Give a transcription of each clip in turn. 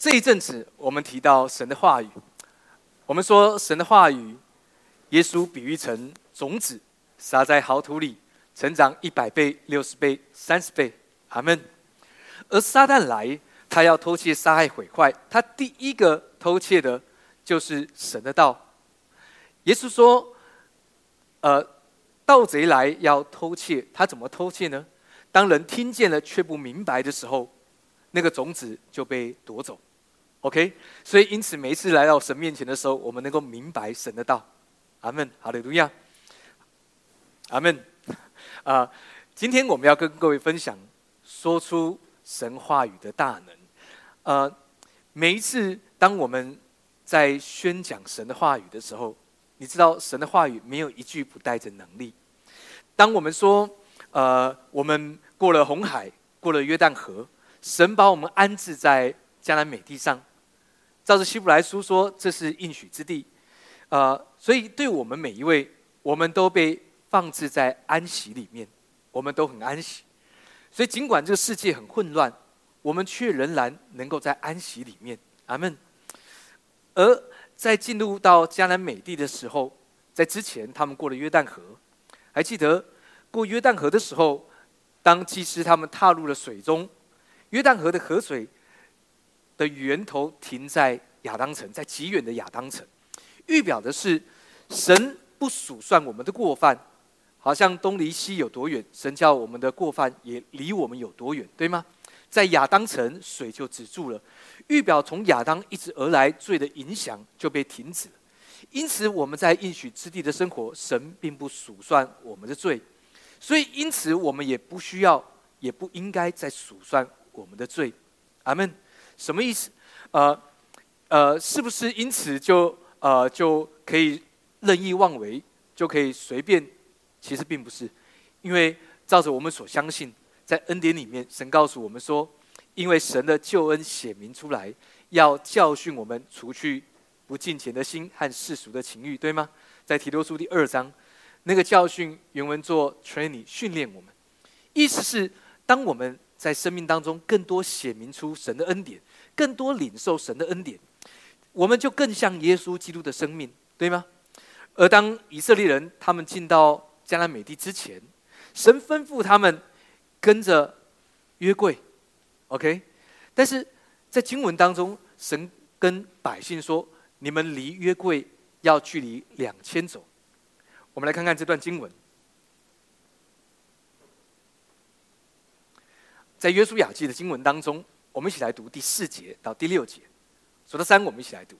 这一阵子，我们提到神的话语，我们说神的话语，耶稣比喻成种子，撒在好土里，成长一百倍、六十倍、三十倍。阿门。而撒旦来，他要偷窃、杀害、毁坏，他第一个偷窃的就是神的道。耶稣说：“呃，盗贼来要偷窃，他怎么偷窃呢？当人听见了却不明白的时候，那个种子就被夺走。OK，所以因此每一次来到神面前的时候，我们能够明白神的道。阿门，哈利，路亚。阿门。啊，今天我们要跟各位分享，说出神话语的大能。呃，每一次当我们在宣讲神的话语的时候，你知道神的话语没有一句不带着能力。当我们说，呃，我们过了红海，过了约旦河，神把我们安置在迦南美地上，照着希伯来书说，这是应许之地。呃，所以对我们每一位，我们都被放置在安息里面，我们都很安息。所以尽管这个世界很混乱，我们却仍然能够在安息里面。阿门。而在进入到迦南美地的时候，在之前他们过了约旦河，还记得过约旦河的时候，当祭司他们踏入了水中，约旦河的河水的源头停在亚当城，在极远的亚当城，预表的是神不数算我们的过犯，好像东离西有多远，神叫我们的过犯也离我们有多远，对吗？在亚当城，水就止住了。预表从亚当一直而来罪的影响就被停止了，因此我们在应许之地的生活，神并不数算我们的罪，所以因此我们也不需要，也不应该再数算我们的罪。阿门。什么意思？呃呃，是不是因此就呃就可以任意妄为，就可以随便？其实并不是，因为照着我们所相信，在恩典里面，神告诉我们说。因为神的救恩显明出来，要教训我们除去不敬虔的心和世俗的情欲，对吗？在提多书第二章，那个教训原文做 training 训练我们，意思是当我们在生命当中更多显明出神的恩典，更多领受神的恩典，我们就更像耶稣基督的生命，对吗？而当以色列人他们进到迦南美地之前，神吩咐他们跟着约柜。OK，但是在经文当中，神跟百姓说：“你们离约柜要距离两千走。”我们来看看这段经文，在约书亚记的经文当中，我们一起来读第四节到第六节。数到三，我们一起来读。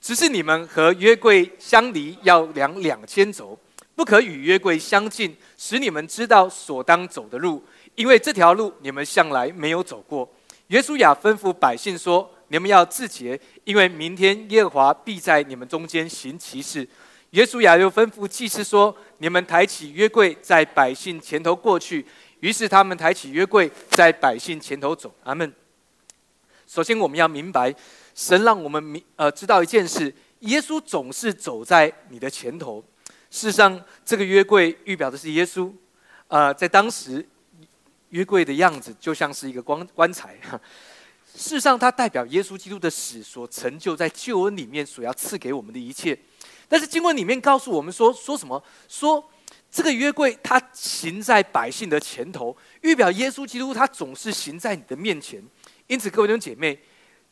只是你们和约柜相离要量两千走，不可与约柜相近，使你们知道所当走的路。因为这条路你们向来没有走过，耶稣亚吩咐百姓说：“你们要自洁，因为明天耶和华必在你们中间行奇事。”耶稣亚又吩咐祭司说：“你们抬起约柜，在百姓前头过去。”于是他们抬起约柜，在百姓前头走。阿门。首先，我们要明白，神让我们明呃知道一件事：耶稣总是走在你的前头。事实上，这个约柜预表的是耶稣。呃，在当时。约柜的样子就像是一个棺棺材，事实上它代表耶稣基督的死所成就在救恩里面所要赐给我们的一切。但是经文里面告诉我们说，说什么？说这个约柜它行在百姓的前头，预表耶稣基督他总是行在你的面前。因此，各位弟兄姐妹，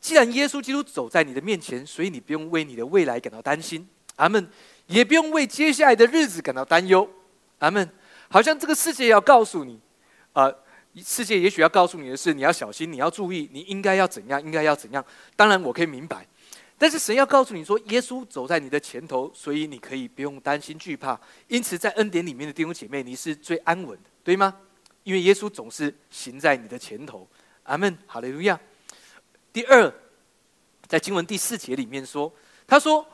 既然耶稣基督走在你的面前，所以你不用为你的未来感到担心，阿门；也不用为接下来的日子感到担忧，阿门。好像这个世界要告诉你，啊。世界也许要告诉你的是，你要小心，你要注意，你应该要怎样，应该要怎样。当然，我可以明白，但是神要告诉你说，耶稣走在你的前头，所以你可以不用担心惧怕。因此，在恩典里面的弟兄姐妹，你是最安稳的，对吗？因为耶稣总是行在你的前头。阿门，哈利路亚。第二，在经文第四节里面说，他说：“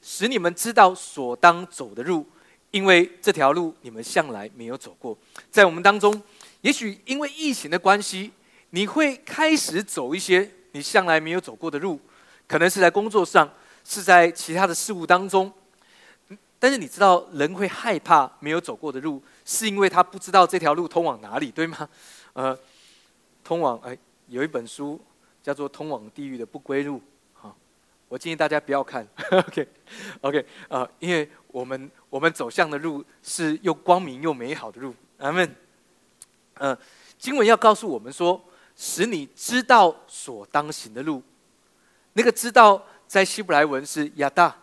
使你们知道所当走的路，因为这条路你们向来没有走过。”在我们当中。也许因为疫情的关系，你会开始走一些你向来没有走过的路，可能是在工作上，是在其他的事物当中。但是你知道，人会害怕没有走过的路，是因为他不知道这条路通往哪里，对吗？呃，通往哎，有一本书叫做通往地狱的不归路。好，我建议大家不要看。OK，OK，啊，因为我们我们走向的路是又光明又美好的路。阿门。嗯，经文要告诉我们说，使你知道所当行的路。那个知道在希伯来文是亚大，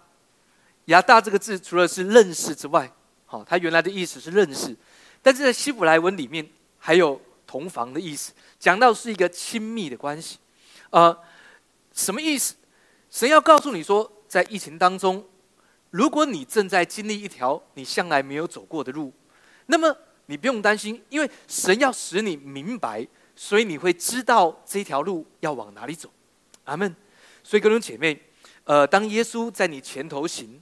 亚大这个字除了是认识之外，好，它原来的意思是认识，但是在希伯来文里面还有同房的意思，讲到是一个亲密的关系。呃，什么意思？神要告诉你说，在疫情当中，如果你正在经历一条你向来没有走过的路，那么你不用担心，因为神要使你明白，所以你会知道这条路要往哪里走。阿门。所以，各位姐妹，呃，当耶稣在你前头行，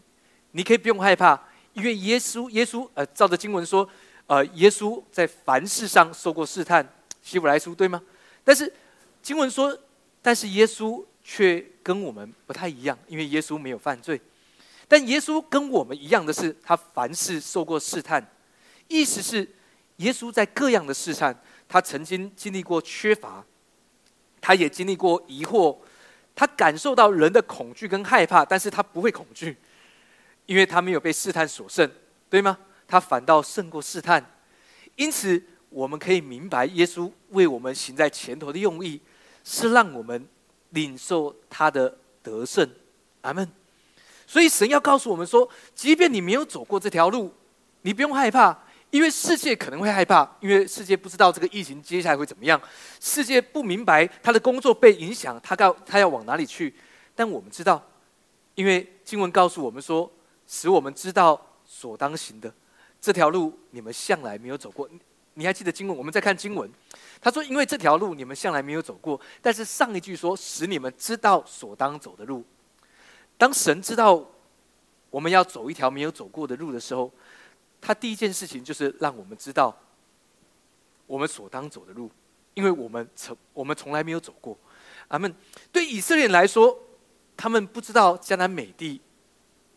你可以不用害怕，因为耶稣，耶稣，呃，照着经文说，呃，耶稣在凡事上受过试探，希伯来书对吗？但是经文说，但是耶稣却跟我们不太一样，因为耶稣没有犯罪，但耶稣跟我们一样的是，他凡事受过试探，意思是耶稣在各样的试探，他曾经经历过缺乏，他也经历过疑惑。他感受到人的恐惧跟害怕，但是他不会恐惧，因为他没有被试探所胜，对吗？他反倒胜过试探，因此我们可以明白，耶稣为我们行在前头的用意，是让我们领受他的得胜。阿门。所以神要告诉我们说，即便你没有走过这条路，你不用害怕。因为世界可能会害怕，因为世界不知道这个疫情接下来会怎么样，世界不明白他的工作被影响，他告他要往哪里去。但我们知道，因为经文告诉我们说，使我们知道所当行的这条路，你们向来没有走过。你还记得经文？我们在看经文，他说：“因为这条路你们向来没有走过。”但是上一句说：“使你们知道所当走的路。”当神知道我们要走一条没有走过的路的时候。他第一件事情就是让我们知道我们所当走的路，因为我们从我们从来没有走过。阿门。对以色列人来说，他们不知道江南美地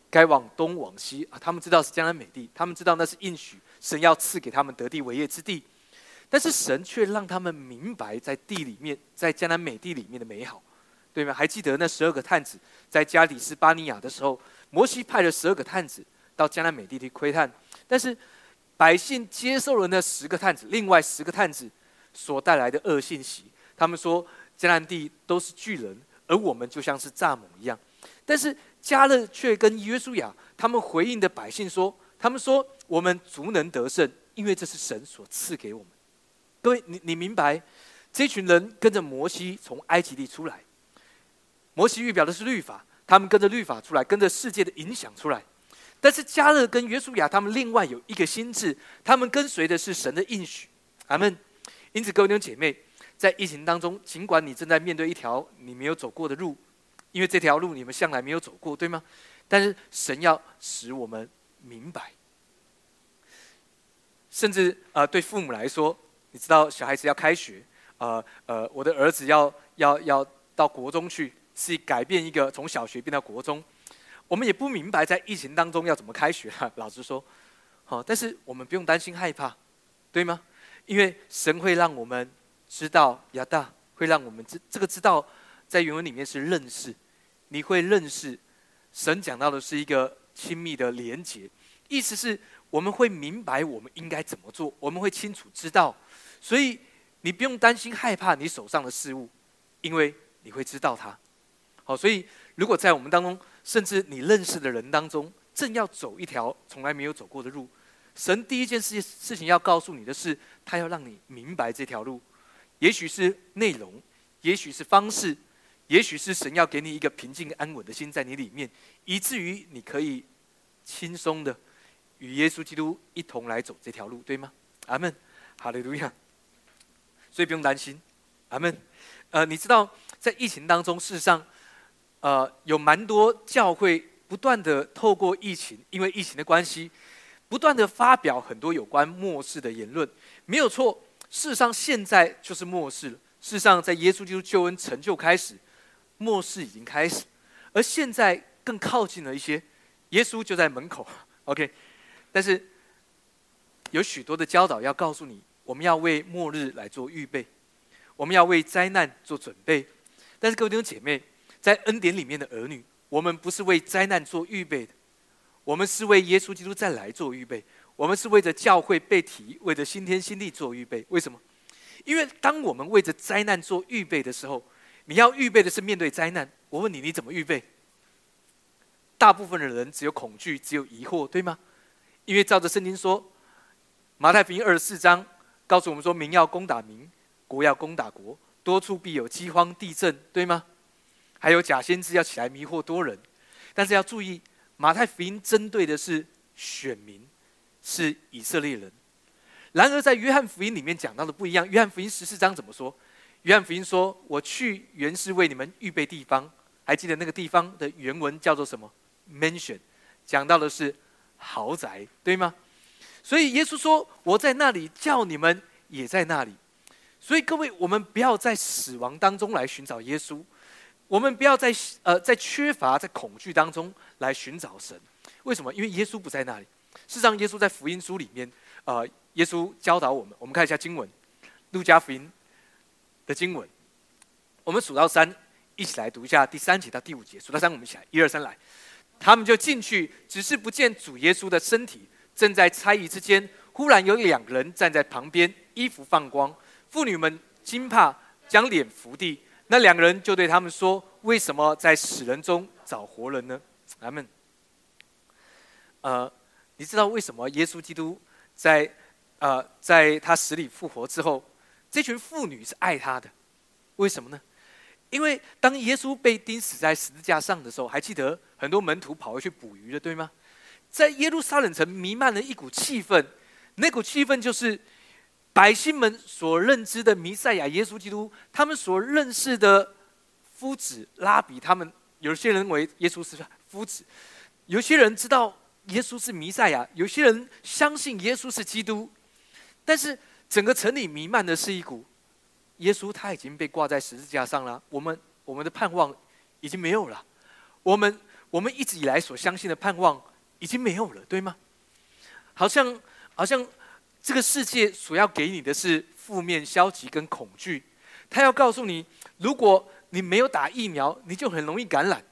该往东往西啊，他们知道是江南美地，他们知道那是应许神要赐给他们得地为业之地，但是神却让他们明白在地里面，在江南美地里面的美好，对吗？还记得那十二个探子在加里斯巴尼亚的时候，摩西派了十二个探子到江南美地去窥探。但是百姓接受了那十个探子，另外十个探子所带来的恶信息，他们说迦南地都是巨人，而我们就像是蚱蜢一样。但是加勒却跟约书亚他们回应的百姓说：“他们说我们足能得胜，因为这是神所赐给我们。”各位，你你明白，这群人跟着摩西从埃及地出来，摩西预表的是律法，他们跟着律法出来，跟着世界的影响出来。但是加勒跟约书亚他们另外有一个心智，他们跟随的是神的应许，阿门。因此，各位弟兄姐妹，在疫情当中，尽管你正在面对一条你没有走过的路，因为这条路你们向来没有走过，对吗？但是神要使我们明白，甚至呃，对父母来说，你知道小孩子要开学，呃呃，我的儿子要要要到国中去，是改变一个从小学变到国中。我们也不明白在疫情当中要怎么开学啊？老实说，好，但是我们不用担心害怕，对吗？因为神会让我们知道亚大，会让我们知这个知道，在原文里面是认识，你会认识神讲到的是一个亲密的连结，意思是我们会明白我们应该怎么做，我们会清楚知道，所以你不用担心害怕你手上的事物，因为你会知道它。好，所以如果在我们当中，甚至你认识的人当中，正要走一条从来没有走过的路，神第一件事事情要告诉你的是，他要让你明白这条路，也许是内容，也许是方式，也许是神要给你一个平静安稳的心在你里面，以至于你可以轻松的与耶稣基督一同来走这条路，对吗？阿门，哈利路亚。所以不用担心，阿门。呃，你知道在疫情当中，事实上。呃，有蛮多教会不断的透过疫情，因为疫情的关系，不断的发表很多有关末世的言论，没有错。事实上，现在就是末世了。事实上，在耶稣基督救恩成就开始，末世已经开始，而现在更靠近了一些，耶稣就在门口。OK，但是有许多的教导要告诉你，我们要为末日来做预备，我们要为灾难做准备。但是各位弟兄姐妹，在恩典里面的儿女，我们不是为灾难做预备的，我们是为耶稣基督再来做预备。我们是为着教会被提，为着新天新地做预备。为什么？因为当我们为着灾难做预备的时候，你要预备的是面对灾难。我问你，你怎么预备？大部分的人只有恐惧，只有疑惑，对吗？因为照着圣经说，马太福音二十四章告诉我们说，民要攻打民，国要攻打国，多处必有饥荒、地震，对吗？还有假先知要起来迷惑多人。但是要注意，马太福音针对的是选民。是以色列人，然而在约翰福音里面讲到的不一样。约翰福音十四章怎么说？约翰福音说：“我去原是为你们预备地方。”还记得那个地方的原文叫做什么？Mansion，讲到的是豪宅，对吗？所以耶稣说：“我在那里，叫你们也在那里。”所以各位，我们不要在死亡当中来寻找耶稣，我们不要在呃在缺乏、在恐惧当中来寻找神。为什么？因为耶稣不在那里。事实上，耶稣在福音书里面，呃，耶稣教导我们。我们看一下经文，《路加福音》的经文。我们数到三，一起来读一下第三节到第五节。数到三，我们一起来，一二三，来。他们就进去，只是不见主耶稣的身体。正在猜疑之间，忽然有两个人站在旁边，衣服放光。妇女们惊怕，将脸伏地。那两个人就对他们说：“为什么在死人中找活人呢？”他们，呃。你知道为什么耶稣基督在呃在他死里复活之后，这群妇女是爱他的？为什么呢？因为当耶稣被钉死在十字架上的时候，还记得很多门徒跑回去捕鱼了，对吗？在耶路撒冷城弥漫了一股气氛，那股气氛就是百姓们所认知的弥赛亚耶稣基督，他们所认识的夫子拉比，他们有些人为耶稣是夫子，有些人知道。耶稣是弥赛亚，有些人相信耶稣是基督，但是整个城里弥漫的是一股耶稣他已经被挂在十字架上了，我们我们的盼望已经没有了，我们我们一直以来所相信的盼望已经没有了，对吗？好像好像这个世界所要给你的是负面、消极跟恐惧，他要告诉你，如果你没有打疫苗，你就很容易感染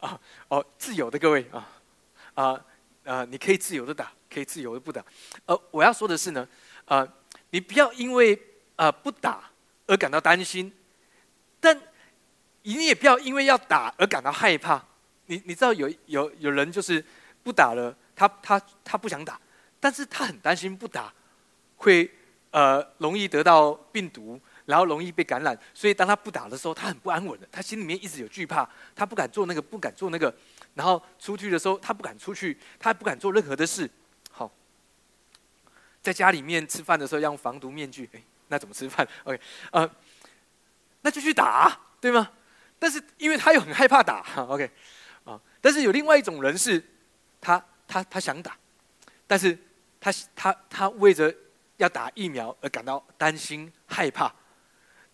啊！哦，自由的各位啊！啊，啊，你可以自由的打，可以自由的不打。呃，我要说的是呢，呃，你不要因为呃不打而感到担心，但你也不要因为要打而感到害怕。你你知道有有有人就是不打了，他他他不想打，但是他很担心不打会呃容易得到病毒，然后容易被感染，所以当他不打的时候，他很不安稳的，他心里面一直有惧怕，他不敢做那个，不敢做那个。然后出去的时候，他不敢出去，他不敢做任何的事。好，在家里面吃饭的时候要用防毒面具，哎，那怎么吃饭？OK，呃，那就去打，对吗？但是因为他又很害怕打，OK，啊，但是有另外一种人是，他他他想打，但是他他他为着要打疫苗而感到担心害怕。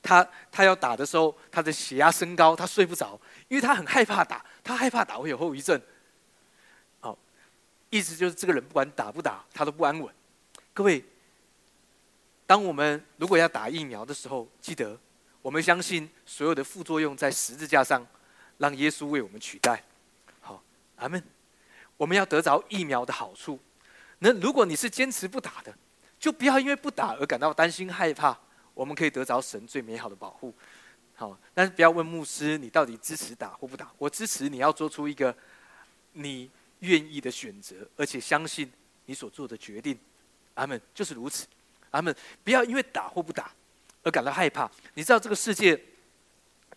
他他要打的时候，他的血压升高，他睡不着，因为他很害怕打，他害怕打会有后遗症。好，意思就是这个人不管打不打，他都不安稳。各位，当我们如果要打疫苗的时候，记得我们相信所有的副作用在十字架上，让耶稣为我们取代。好，阿门。我们要得着疫苗的好处。那如果你是坚持不打的，就不要因为不打而感到担心害怕。我们可以得着神最美好的保护，好，但是不要问牧师你到底支持打或不打。我支持你要做出一个你愿意的选择，而且相信你所做的决定。阿门，就是如此。阿门，不要因为打或不打而感到害怕。你知道这个世界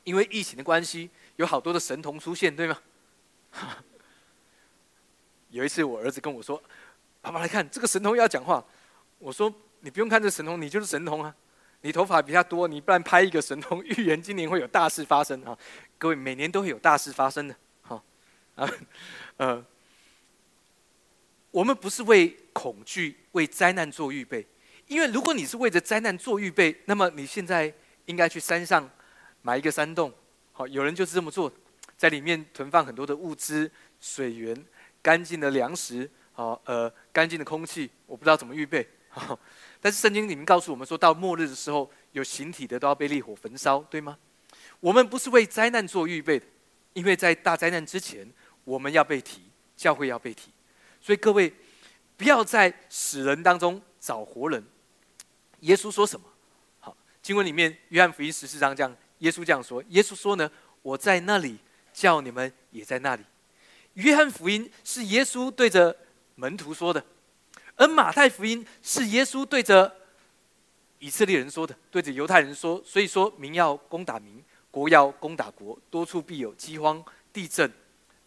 因为疫情的关系，有好多的神童出现，对吗？有一次我儿子跟我说：“爸爸来看这个神童要讲话。”我说：“你不用看这神童，你就是神童啊。”你头发比较多，你不然拍一个神童预言今年会有大事发生啊！各位，每年都会有大事发生的，好啊，呃，我们不是为恐惧、为灾难做预备，因为如果你是为着灾难做预备，那么你现在应该去山上买一个山洞，好，有人就是这么做，在里面囤放很多的物资、水源、干净的粮食，好，呃，干净的空气，我不知道怎么预备，好。但是圣经里面告诉我们说，到末日的时候，有形体的都要被烈火焚烧，对吗？我们不是为灾难做预备的，因为在大灾难之前，我们要被提，教会要被提。所以各位，不要在死人当中找活人。耶稣说什么？好，经文里面约翰福音十四章这样，耶稣这样说：耶稣说呢，我在那里，叫你们也在那里。约翰福音是耶稣对着门徒说的，而马太福音是耶稣对着以色列人说的，对着犹太人说。所以说，民要攻打民，国要攻打国，多处必有饥荒、地震，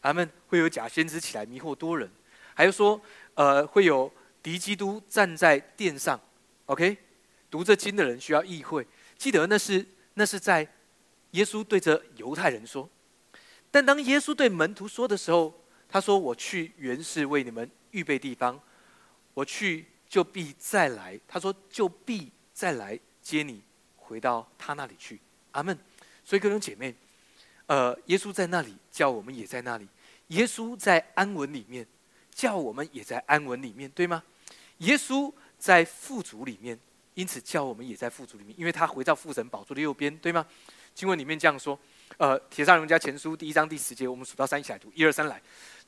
他们会有假先知起来迷惑多人。还有说，呃，会有敌基督站在殿上。OK，读这经的人需要议会，记得那是那是在耶稣对着犹太人说。但当耶稣对门徒说的时候，他说：“我去原是为你们预备地方，我去就必再来。”他说：“就必再来接你回到他那里去。”阿门。所以各位姐妹，呃，耶稣在那里，叫我们也在那里。耶稣在安稳里面，叫我们也在安稳里面，对吗？耶稣在富足里面，因此叫我们也在富足里面，因为他回到父神宝座的右边，对吗？经文里面这样说。呃，《铁上人家前书》第一章第十节，我们数到三一起来读，一二三来。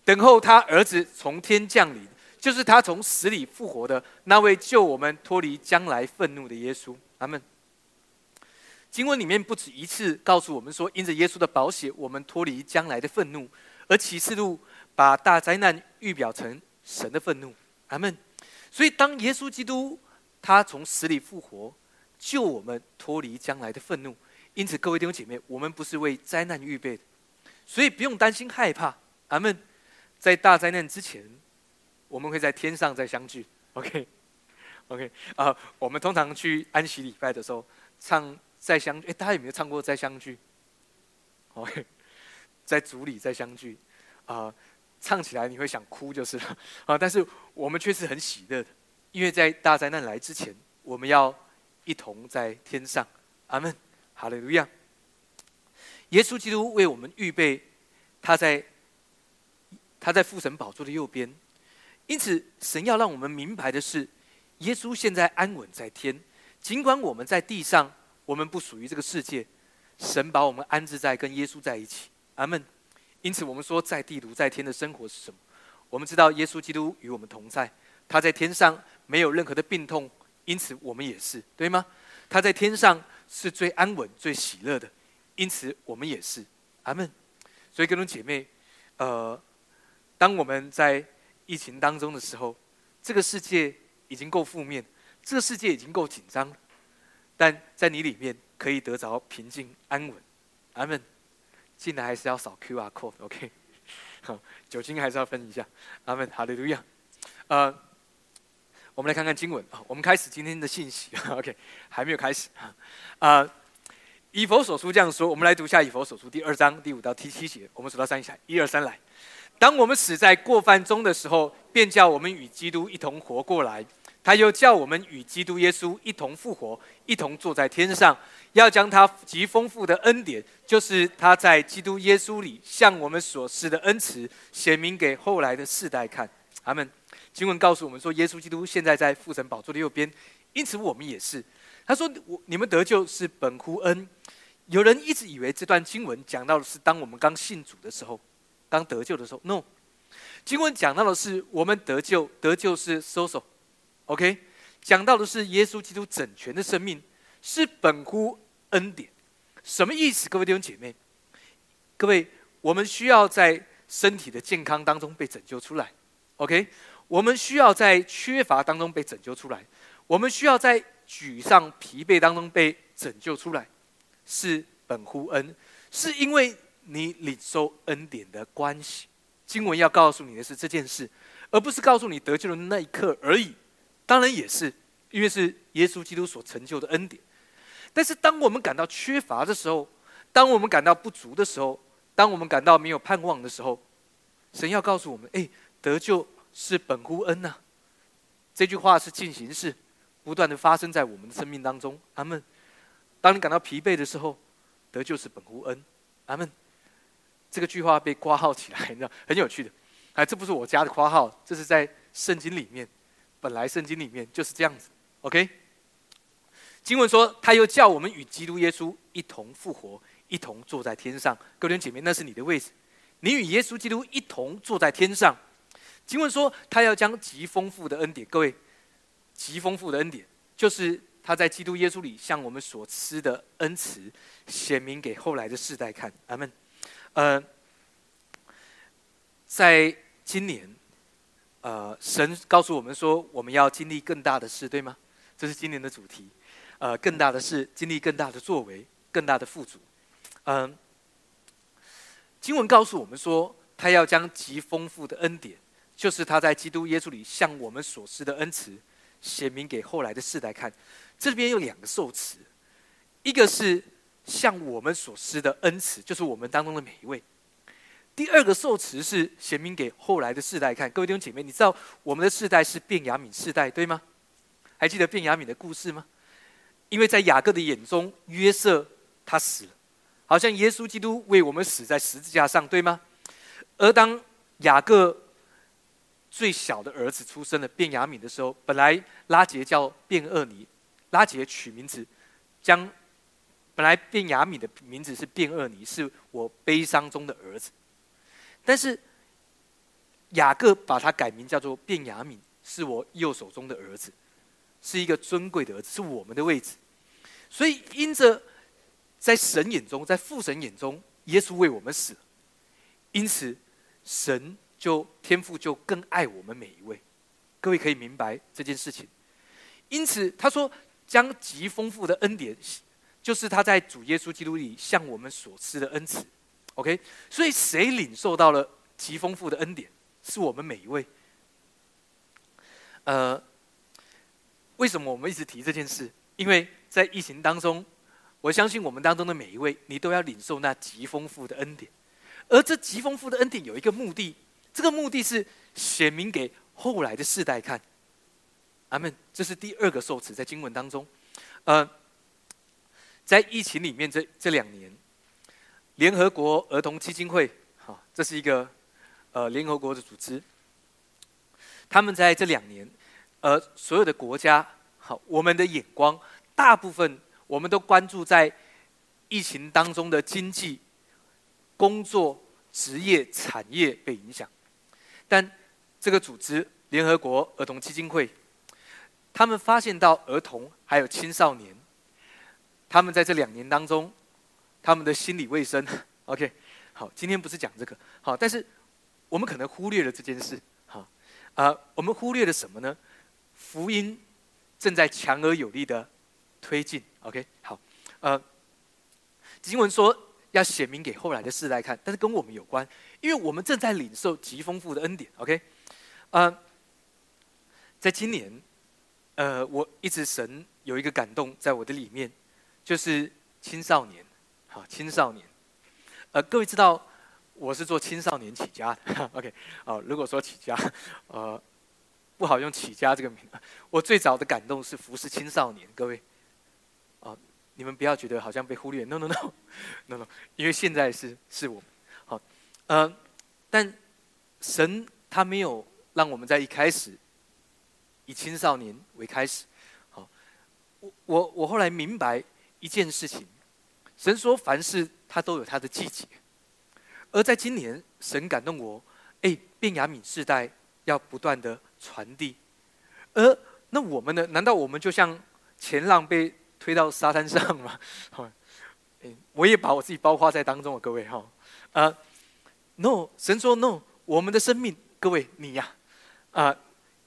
等候他儿子从天降临，就是他从死里复活的那位救我们脱离将来愤怒的耶稣。阿门。经文里面不止一次告诉我们说，因着耶稣的宝血，我们脱离将来的愤怒。而启示录把大灾难预表成神的愤怒。阿门。所以，当耶稣基督他从死里复活，救我们脱离将来的愤怒。因此，各位弟兄姐妹，我们不是为灾难预备的，所以不用担心害怕。阿门。在大灾难之前，我们会在天上再相聚。OK，OK 啊，我们通常去安息礼拜的时候唱再相聚。哎，大家有没有唱过再相聚？OK，在主里再相聚啊，唱起来你会想哭就是了啊。但是我们却是很喜乐的，因为在大灾难来之前，我们要一同在天上。阿门。哈利路亚！耶稣基督为我们预备，他在他在父神宝座的右边。因此，神要让我们明白的是，耶稣现在安稳在天。尽管我们在地上，我们不属于这个世界，神把我们安置在跟耶稣在一起。阿门。因此，我们说在地如在天的生活是什么？我们知道耶稣基督与我们同在，他在天上没有任何的病痛，因此我们也是，对吗？他在天上。是最安稳、最喜乐的，因此我们也是，阿门。所以，各位姐妹，呃，当我们在疫情当中的时候，这个世界已经够负面，这个世界已经够紧张，但在你里面可以得着平静、安稳，阿门。进来还是要扫 Q R code，OK？好，酒精还是要分一下，阿门。哈利路亚。呃，我们来看看经文啊，我们开始今天的信息，OK？还没有开始啊。啊，以佛所书这样说，我们来读下以佛所书第二章第五到第七节。我们数到三一下，一二三来。当我们死在过犯中的时候，便叫我们与基督一同活过来。他又叫我们与基督耶稣一同复活，一同坐在天上，要将他极丰富的恩典，就是他在基督耶稣里向我们所施的恩慈，显明给后来的世代看。阿门。经文告诉我们说，耶稣基督现在在父神宝座的右边，因此我们也是。他说：“我你们得救是本乎恩。”有人一直以为这段经文讲到的是当我们刚信主的时候，刚得救的时候。No，经文讲到的是我们得救，得救是 social，OK，讲到的是耶稣基督整全的生命是本乎恩典。什么意思？各位弟兄姐妹，各位，我们需要在身体的健康当中被拯救出来，OK，我们需要在缺乏当中被拯救出来，我们需要在。沮丧、疲惫当中被拯救出来，是本乎恩，是因为你领受恩典的关系。经文要告诉你的是这件事，而不是告诉你得救的那一刻而已。当然也是，因为是耶稣基督所成就的恩典。但是，当我们感到缺乏的时候，当我们感到不足的时候，当我们感到没有盼望的时候，神要告诉我们：哎，得救是本乎恩呐。这句话是进行式。不断的发生在我们的生命当中，阿门。当你感到疲惫的时候，得救是本乎恩，阿门。这个句话被括号起来，你知道很有趣的。哎，这不是我家的括号，这是在圣经里面，本来圣经里面就是这样子。OK，经文说他又叫我们与基督耶稣一同复活，一同坐在天上。各位姐妹，那是你的位置，你与耶稣基督一同坐在天上。经文说，他要将极丰富的恩典，各位，极丰富的恩典，就是他在基督耶稣里向我们所赐的恩慈，显明给后来的世代看。阿门。呃，在今年，呃，神告诉我们说，我们要经历更大的事，对吗？这是今年的主题。呃，更大的事，经历更大的作为，更大的富足。嗯，经文告诉我们说，他要将极丰富的恩典。就是他在基督耶稣里向我们所施的恩慈，显明给后来的世代看。这边有两个受词，一个是向我们所施的恩慈，就是我们当中的每一位；第二个受词是显明给后来的世代看。各位弟兄姐妹，你知道我们的世代是便雅悯世代，对吗？还记得便雅悯的故事吗？因为在雅各的眼中，约瑟他死了，好像耶稣基督为我们死在十字架上，对吗？而当雅各最小的儿子出生了，变雅敏的时候，本来拉杰叫变厄尼，拉杰取名字，将本来卞雅敏的名字是卞厄尼，是我悲伤中的儿子，但是雅各把他改名叫做卞雅敏，是我右手中的儿子，是一个尊贵的儿子，是我们的位置，所以因着在神眼中，在父神眼中，耶稣为我们死，因此神。就天父就更爱我们每一位，各位可以明白这件事情。因此他说，将极丰富的恩典，就是他在主耶稣基督里向我们所赐的恩赐。OK，所以谁领受到了极丰富的恩典，是我们每一位。呃，为什么我们一直提这件事？因为在疫情当中，我相信我们当中的每一位，你都要领受那极丰富的恩典。而这极丰富的恩典有一个目的。这个目的是显明给后来的世代看，阿门。这是第二个受词，在经文当中，呃，在疫情里面这这两年，联合国儿童基金会，哈，这是一个呃联合国的组织，他们在这两年，呃，所有的国家，好，我们的眼光大部分我们都关注在疫情当中的经济、工作、职业、产业被影响。但这个组织联合国儿童基金会，他们发现到儿童还有青少年，他们在这两年当中，他们的心理卫生，OK，好，今天不是讲这个，好，但是我们可能忽略了这件事，好，啊，我们忽略了什么呢？福音正在强而有力的推进，OK，好，呃，经文说。要显明给后来的世代看，但是跟我们有关，因为我们正在领受极丰富的恩典。OK，呃，在今年，呃，我一直神有一个感动在我的里面，就是青少年，好，青少年，呃，各位知道我是做青少年起家的。OK，哦，如果说起家，呃，不好用起家这个名，我最早的感动是服侍青少年，各位。你们不要觉得好像被忽略，no no no no no，因为现在是是我好，呃，但神他没有让我们在一开始以青少年为开始，好，我我我后来明白一件事情，神说凡事他都有他的季节，而在今年神感动我，哎，变雅敏世代要不断的传递，而那我们呢？难道我们就像前浪被？推到沙滩上吗，好，我也把我自己包括在当中啊，各位哈，啊，no，神说 no，我们的生命，各位你呀，啊，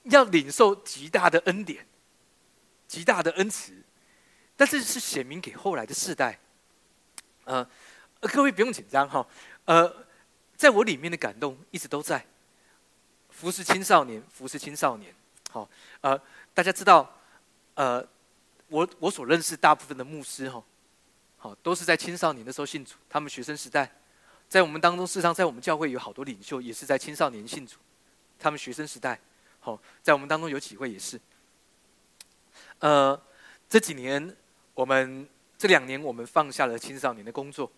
要领受极大的恩典，极大的恩慈，但是是显明给后来的世代，呃，各位不用紧张哈，呃，在我里面的感动一直都在，服侍青少年，服侍青少年，好，呃，大家知道，呃。我我所认识大部分的牧师哈，好都是在青少年的时候信主，他们学生时代，在我们当中，事实上在我们教会有好多领袖也是在青少年信主，他们学生时代，好在我们当中有几位也是。呃，这几年我们这两年我们放下了青少年的工作，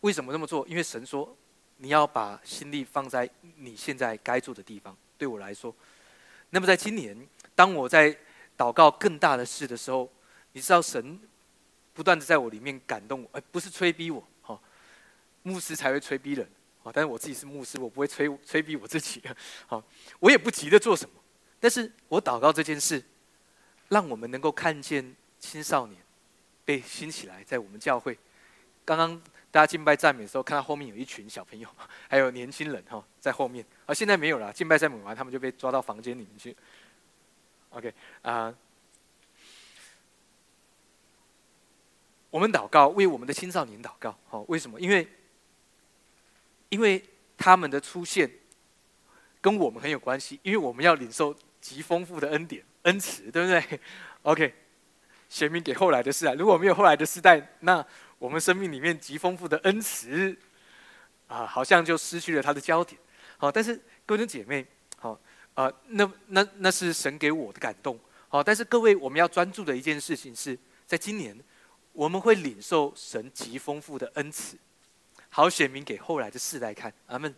为什么这么做？因为神说你要把心力放在你现在该做的地方。对我来说，那么在今年，当我在祷告更大的事的时候。你知道神不断的在我里面感动我，而不是催逼我，哈，牧师才会催逼人。啊，但是我自己是牧师，我不会催催逼我自己。好，我也不急着做什么。但是我祷告这件事，让我们能够看见青少年被兴起来，在我们教会。刚刚大家敬拜赞美的时候，看到后面有一群小朋友，还有年轻人哈，在后面。而现在没有了，敬拜赞美完，他们就被抓到房间里面去。OK 啊，我们祷告，为我们的青少年祷告。好，为什么？因为，因为他们的出现跟我们很有关系，因为我们要领受。极丰富的恩典、恩慈，对不对？OK，显明给后来的世代。如果没有后来的世代，那我们生命里面极丰富的恩慈啊，好像就失去了它的焦点。好，但是各位的姐妹，好啊，那那那是神给我的感动。好，但是各位，我们要专注的一件事情是，在今年我们会领受神极丰富的恩慈，好显明给后来的世代看。阿门。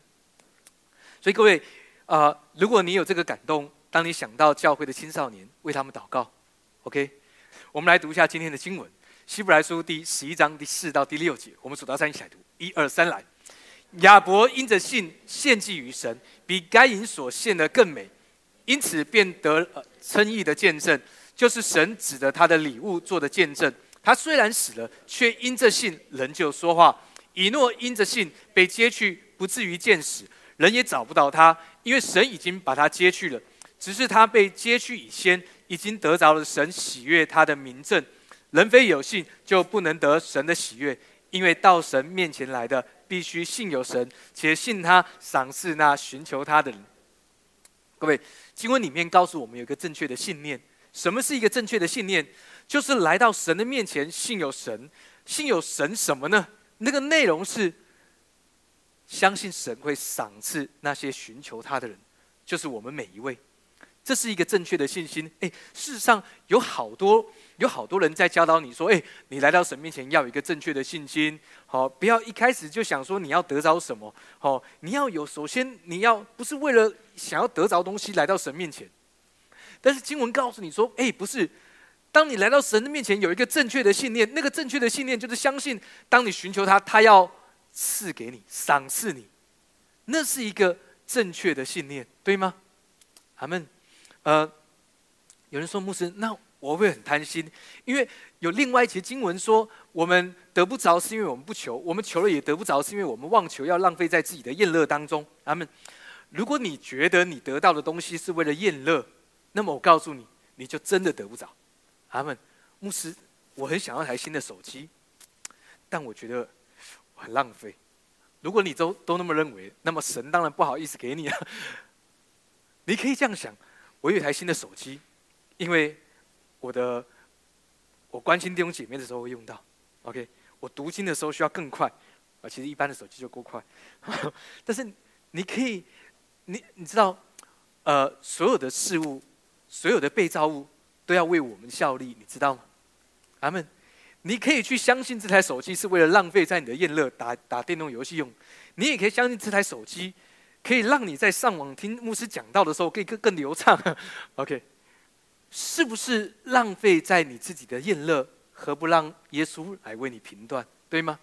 所以各位啊，如果你有这个感动，当你想到教会的青少年，为他们祷告，OK？我们来读一下今天的经文，《希伯来书》第十一章第四到第六节。我们数到三一起来读，一二三来。亚伯因着信献祭于神，比该隐所献的更美，因此便得称义的见证，就是神指着他的礼物做的见证。他虽然死了，却因着信仍旧说话。以诺因着信被接去，不至于见死，人也找不到他，因为神已经把他接去了。只是他被接去以先，已经得着了神喜悦他的名证。人非有信，就不能得神的喜悦。因为到神面前来的，必须信有神，且信他赏赐那寻求他的人。各位，经文里面告诉我们有一个正确的信念。什么是一个正确的信念？就是来到神的面前，信有神。信有神什么呢？那个内容是相信神会赏赐那些寻求他的人，就是我们每一位。这是一个正确的信心。哎，事实上有好多有好多人在教导你说：“哎，你来到神面前要有一个正确的信心，好，不要一开始就想说你要得着什么，好，你要有首先你要不是为了想要得着东西来到神面前，但是经文告诉你说：哎，不是，当你来到神的面前有一个正确的信念，那个正确的信念就是相信，当你寻求他，他要赐给你，赏赐你，那是一个正确的信念，对吗？阿门。呃，有人说牧师，那我会很贪心，因为有另外一节经文说，我们得不着是因为我们不求，我们求了也得不着是因为我们妄求，要浪费在自己的宴乐当中。阿门。如果你觉得你得到的东西是为了宴乐，那么我告诉你，你就真的得不着。阿门。牧师，我很想要台新的手机，但我觉得很浪费。如果你都都那么认为，那么神当然不好意思给你啊。你可以这样想。我有一台新的手机，因为我的我关心弟兄姐妹的时候会用到。OK，我读经的时候需要更快，啊，其实一般的手机就够快。但是你可以，你你知道，呃，所有的事物，所有的被造物都要为我们效力，你知道吗？阿门。你可以去相信这台手机是为了浪费在你的宴乐打打电动游戏用，你也可以相信这台手机。可以让你在上网听牧师讲道的时候，可以更更流畅。OK，是不是浪费在你自己的宴乐？何不让耶稣来为你评断？对吗？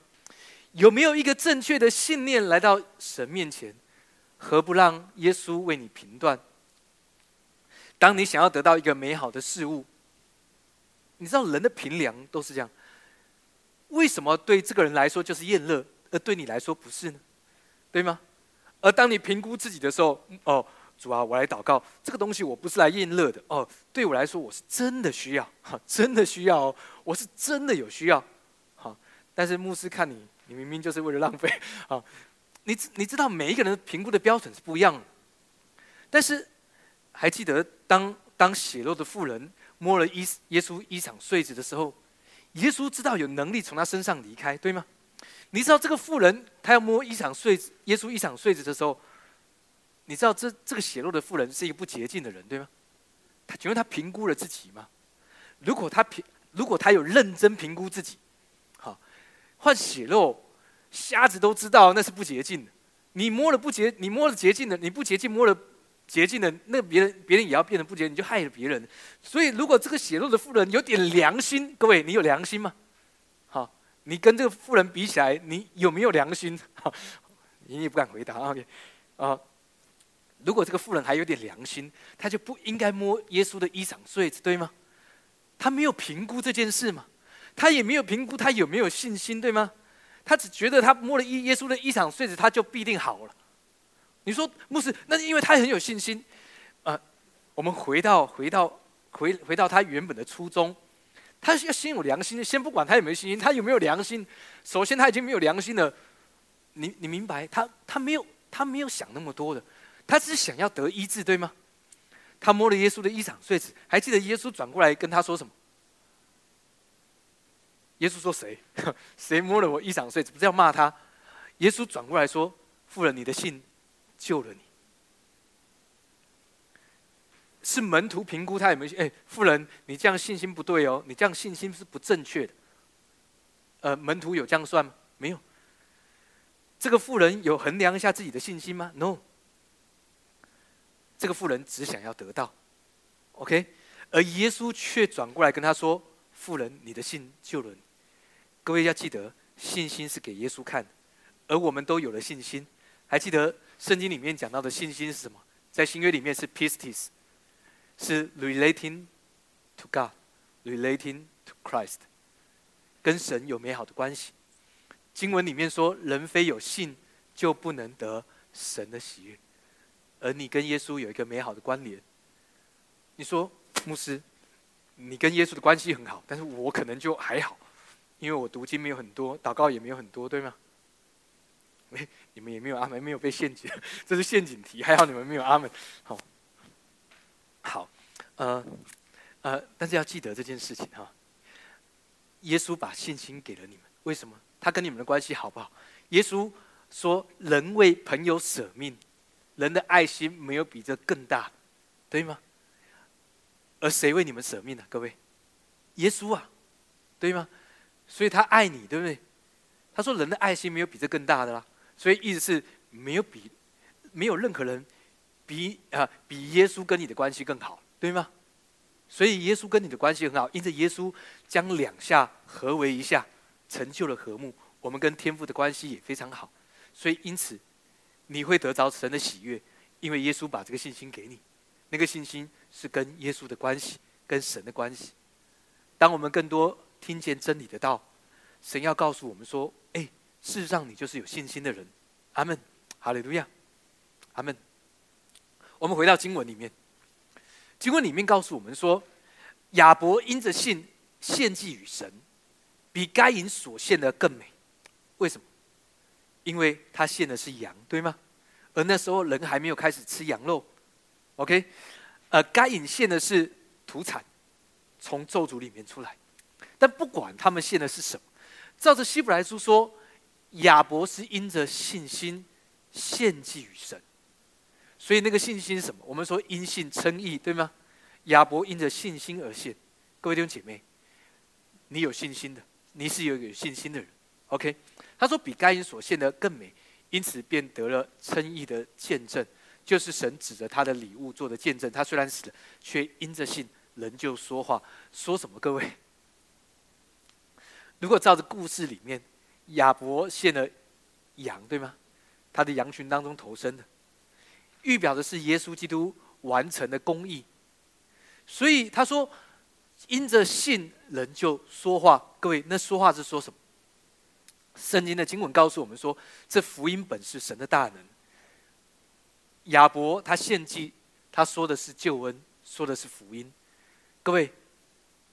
有没有一个正确的信念来到神面前？何不让耶稣为你评断？当你想要得到一个美好的事物，你知道人的评量都是这样。为什么对这个人来说就是宴乐，而对你来说不是呢？对吗？而当你评估自己的时候，哦，主啊，我来祷告，这个东西我不是来应乐的，哦，对我来说我是真的需要，哈，真的需要，我是真的有需要，好，但是牧师看你，你明明就是为了浪费，啊，你你知道每一个人评估的标准是不一样的，但是还记得当当血肉的妇人摸了衣耶稣衣裳穗子的时候，耶稣知道有能力从他身上离开，对吗？你知道这个妇人，她要摸一场穗子，耶稣一场穗子的时候，你知道这这个血肉的妇人是一个不洁净的人，对吗？他请问他评估了自己吗？如果他评，如果他有认真评估自己，好，换血肉，瞎子都知道那是不洁净的。你摸了不洁，你摸了洁净的，你不洁净摸了洁净的，那别人别人也要变得不洁，你就害了别人。所以，如果这个血肉的妇人有点良心，各位，你有良心吗？你跟这个富人比起来，你有没有良心？你也不敢回答。OK，啊，如果这个富人还有点良心，他就不应该摸耶稣的衣裳穗子，对吗？他没有评估这件事嘛？他也没有评估他有没有信心，对吗？他只觉得他摸了耶耶稣的衣裳穗子，他就必定好了。你说牧师，那是因为他很有信心。呃，我们回到回到回回到他原本的初衷。他是要先有良心，先不管他有没有信心，他有没有良心？首先他已经没有良心了，你你明白？他他没有他没有想那么多的，他只是想要得医治，对吗？他摸了耶稣的衣裳穗子，还记得耶稣转过来跟他说什么？耶稣说谁？谁摸了我衣裳穗子？不是要骂他？耶稣转过来说：“妇人，你的信救了你。”是门徒评估他有没有？哎，富人，你这样信心不对哦，你这样信心是不正确的。呃，门徒有这样算吗？没有。这个富人有衡量一下自己的信心吗？No。这个富人只想要得到，OK。而耶稣却转过来跟他说：“富人，你的信救了你。”各位要记得，信心是给耶稣看的，而我们都有了信心。还记得圣经里面讲到的信心是什么？在新约里面是 pistis。是 relating to God, relating to Christ，跟神有美好的关系。经文里面说，人非有信就不能得神的喜悦，而你跟耶稣有一个美好的关联。你说，牧师，你跟耶稣的关系很好，但是我可能就还好，因为我读经没有很多，祷告也没有很多，对吗？没，你们也没有阿门，没有被陷阱，这是陷阱题，还好你们没有阿门。好。好，呃，呃，但是要记得这件事情哈。耶稣把信心给了你们，为什么？他跟你们的关系好不好？耶稣说：“人为朋友舍命，人的爱心没有比这更大，对吗？”而谁为你们舍命呢？各位，耶稣啊，对吗？所以他爱你，对不对？他说：“人的爱心没有比这更大的啦。”所以意思是没有比，没有任何人。比啊，比耶稣跟你的关系更好，对吗？所以耶稣跟你的关系很好，因着耶稣将两下合为一下，成就了和睦。我们跟天父的关系也非常好，所以因此你会得着神的喜悦，因为耶稣把这个信心给你。那个信心是跟耶稣的关系，跟神的关系。当我们更多听见真理的道，神要告诉我们说：“哎，事实上你就是有信心的人。”阿门，哈利路亚，阿门。我们回到经文里面，经文里面告诉我们说，亚伯因着信献祭与神，比该隐所献的更美。为什么？因为他献的是羊，对吗？而那时候人还没有开始吃羊肉。OK，呃，该隐献的是土产，从咒诅里面出来。但不管他们献的是什么，照着希伯来书说，亚伯是因着信心献祭与神。所以那个信心是什么？我们说因信称义，对吗？亚伯因着信心而信。各位弟兄姐妹，你有信心的，你是有有信心的人。OK，他说比该隐所献的更美，因此便得了称义的见证，就是神指着他的礼物做的见证。他虽然死了，却因着信仍旧说话。说什么？各位，如果照着故事里面，亚伯献了羊，对吗？他的羊群当中投生的。预表的是耶稣基督完成的公义，所以他说：“因着信，人就说话。”各位，那说话是说什么？圣经的经文告诉我们说：“这福音本是神的大能。”亚伯他献祭，他说的是救恩，说的是福音。各位，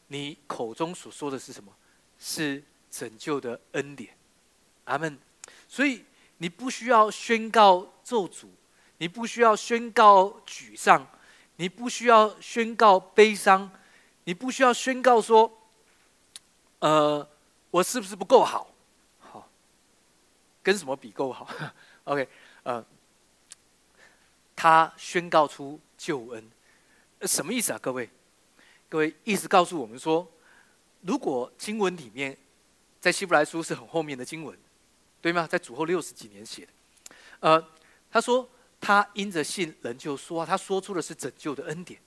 你口中所说的是什么？是拯救的恩典。阿门。所以你不需要宣告咒诅。你不需要宣告沮丧，你不需要宣告悲伤，你不需要宣告说：“呃，我是不是不够好？”好，跟什么比够好？OK，呃，他宣告出救恩，什么意思啊？各位，各位，意思告诉我们说，如果经文里面在希伯来书是很后面的经文，对吗？在主后六十几年写的，呃，他说。他因着信，人就说，他说出的是拯救的恩典。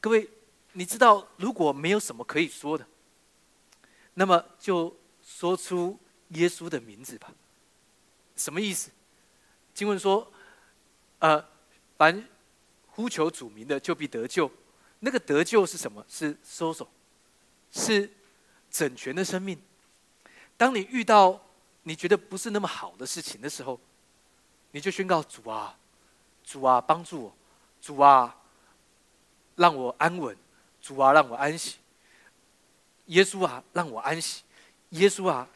各位，你知道，如果没有什么可以说的，那么就说出耶稣的名字吧。什么意思？经文说，呃，凡呼求主名的，就必得救。那个得救是什么？是收手，是整全的生命。当你遇到你觉得不是那么好的事情的时候，你就宣告主啊，主啊，帮助我，主啊，让我安稳，主啊，让我安息。耶稣啊，让我安息。耶稣啊，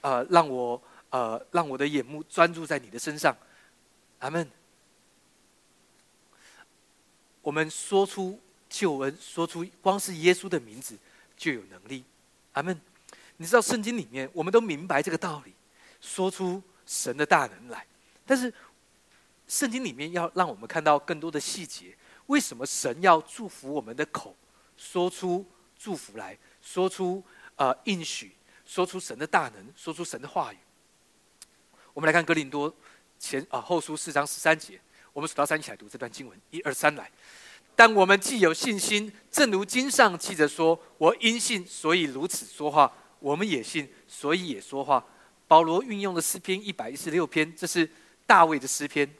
呃，让我呃，让我的眼目专注在你的身上。阿门。我们说出救恩，说出光是耶稣的名字就有能力。阿门。你知道圣经里面，我们都明白这个道理，说出神的大能来。但是圣经里面要让我们看到更多的细节。为什么神要祝福我们的口，说出祝福来，说出呃应许，说出神的大能，说出神的话语？我们来看哥林多前啊后书四章十三节，我们数到三起来读这段经文，一二三来。但我们既有信心，正如经上记着说：“我因信，所以如此说话。”我们也信，所以也说话。保罗运用的诗篇一百一十六篇，这是大卫的诗篇。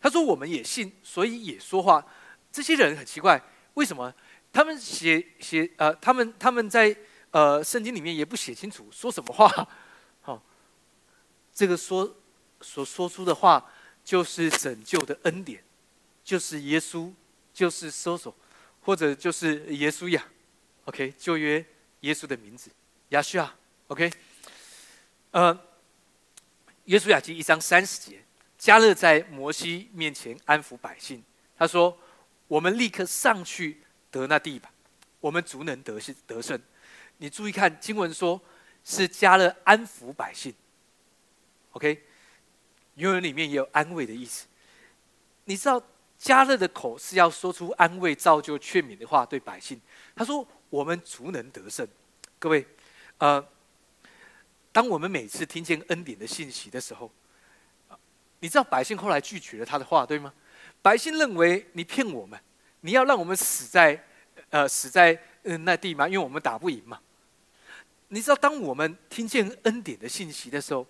他说：“我们也信，所以也说话。”这些人很奇怪，为什么他们写写呃，他们他们在呃圣经里面也不写清楚说什么话？好，这个说所说出的话，就是拯救的恩典，就是耶稣，就是搜索，或者就是耶稣呀。OK，旧约耶稣的名字。亚叙亚，OK，呃，耶稣雅记一章三十节，加勒在摩西面前安抚百姓，他说：“我们立刻上去得那地吧，我们足能得胜得胜。”你注意看经文说，是加勒安抚百姓，OK，原文里面也有安慰的意思。你知道加勒的口是要说出安慰、造就、劝勉的话对百姓，他说：“我们足能得胜。”各位。呃，当我们每次听见恩典的信息的时候，你知道百姓后来拒绝了他的话，对吗？百姓认为你骗我们，你要让我们死在呃死在嗯那地吗？因为我们打不赢嘛。你知道，当我们听见恩典的信息的时候，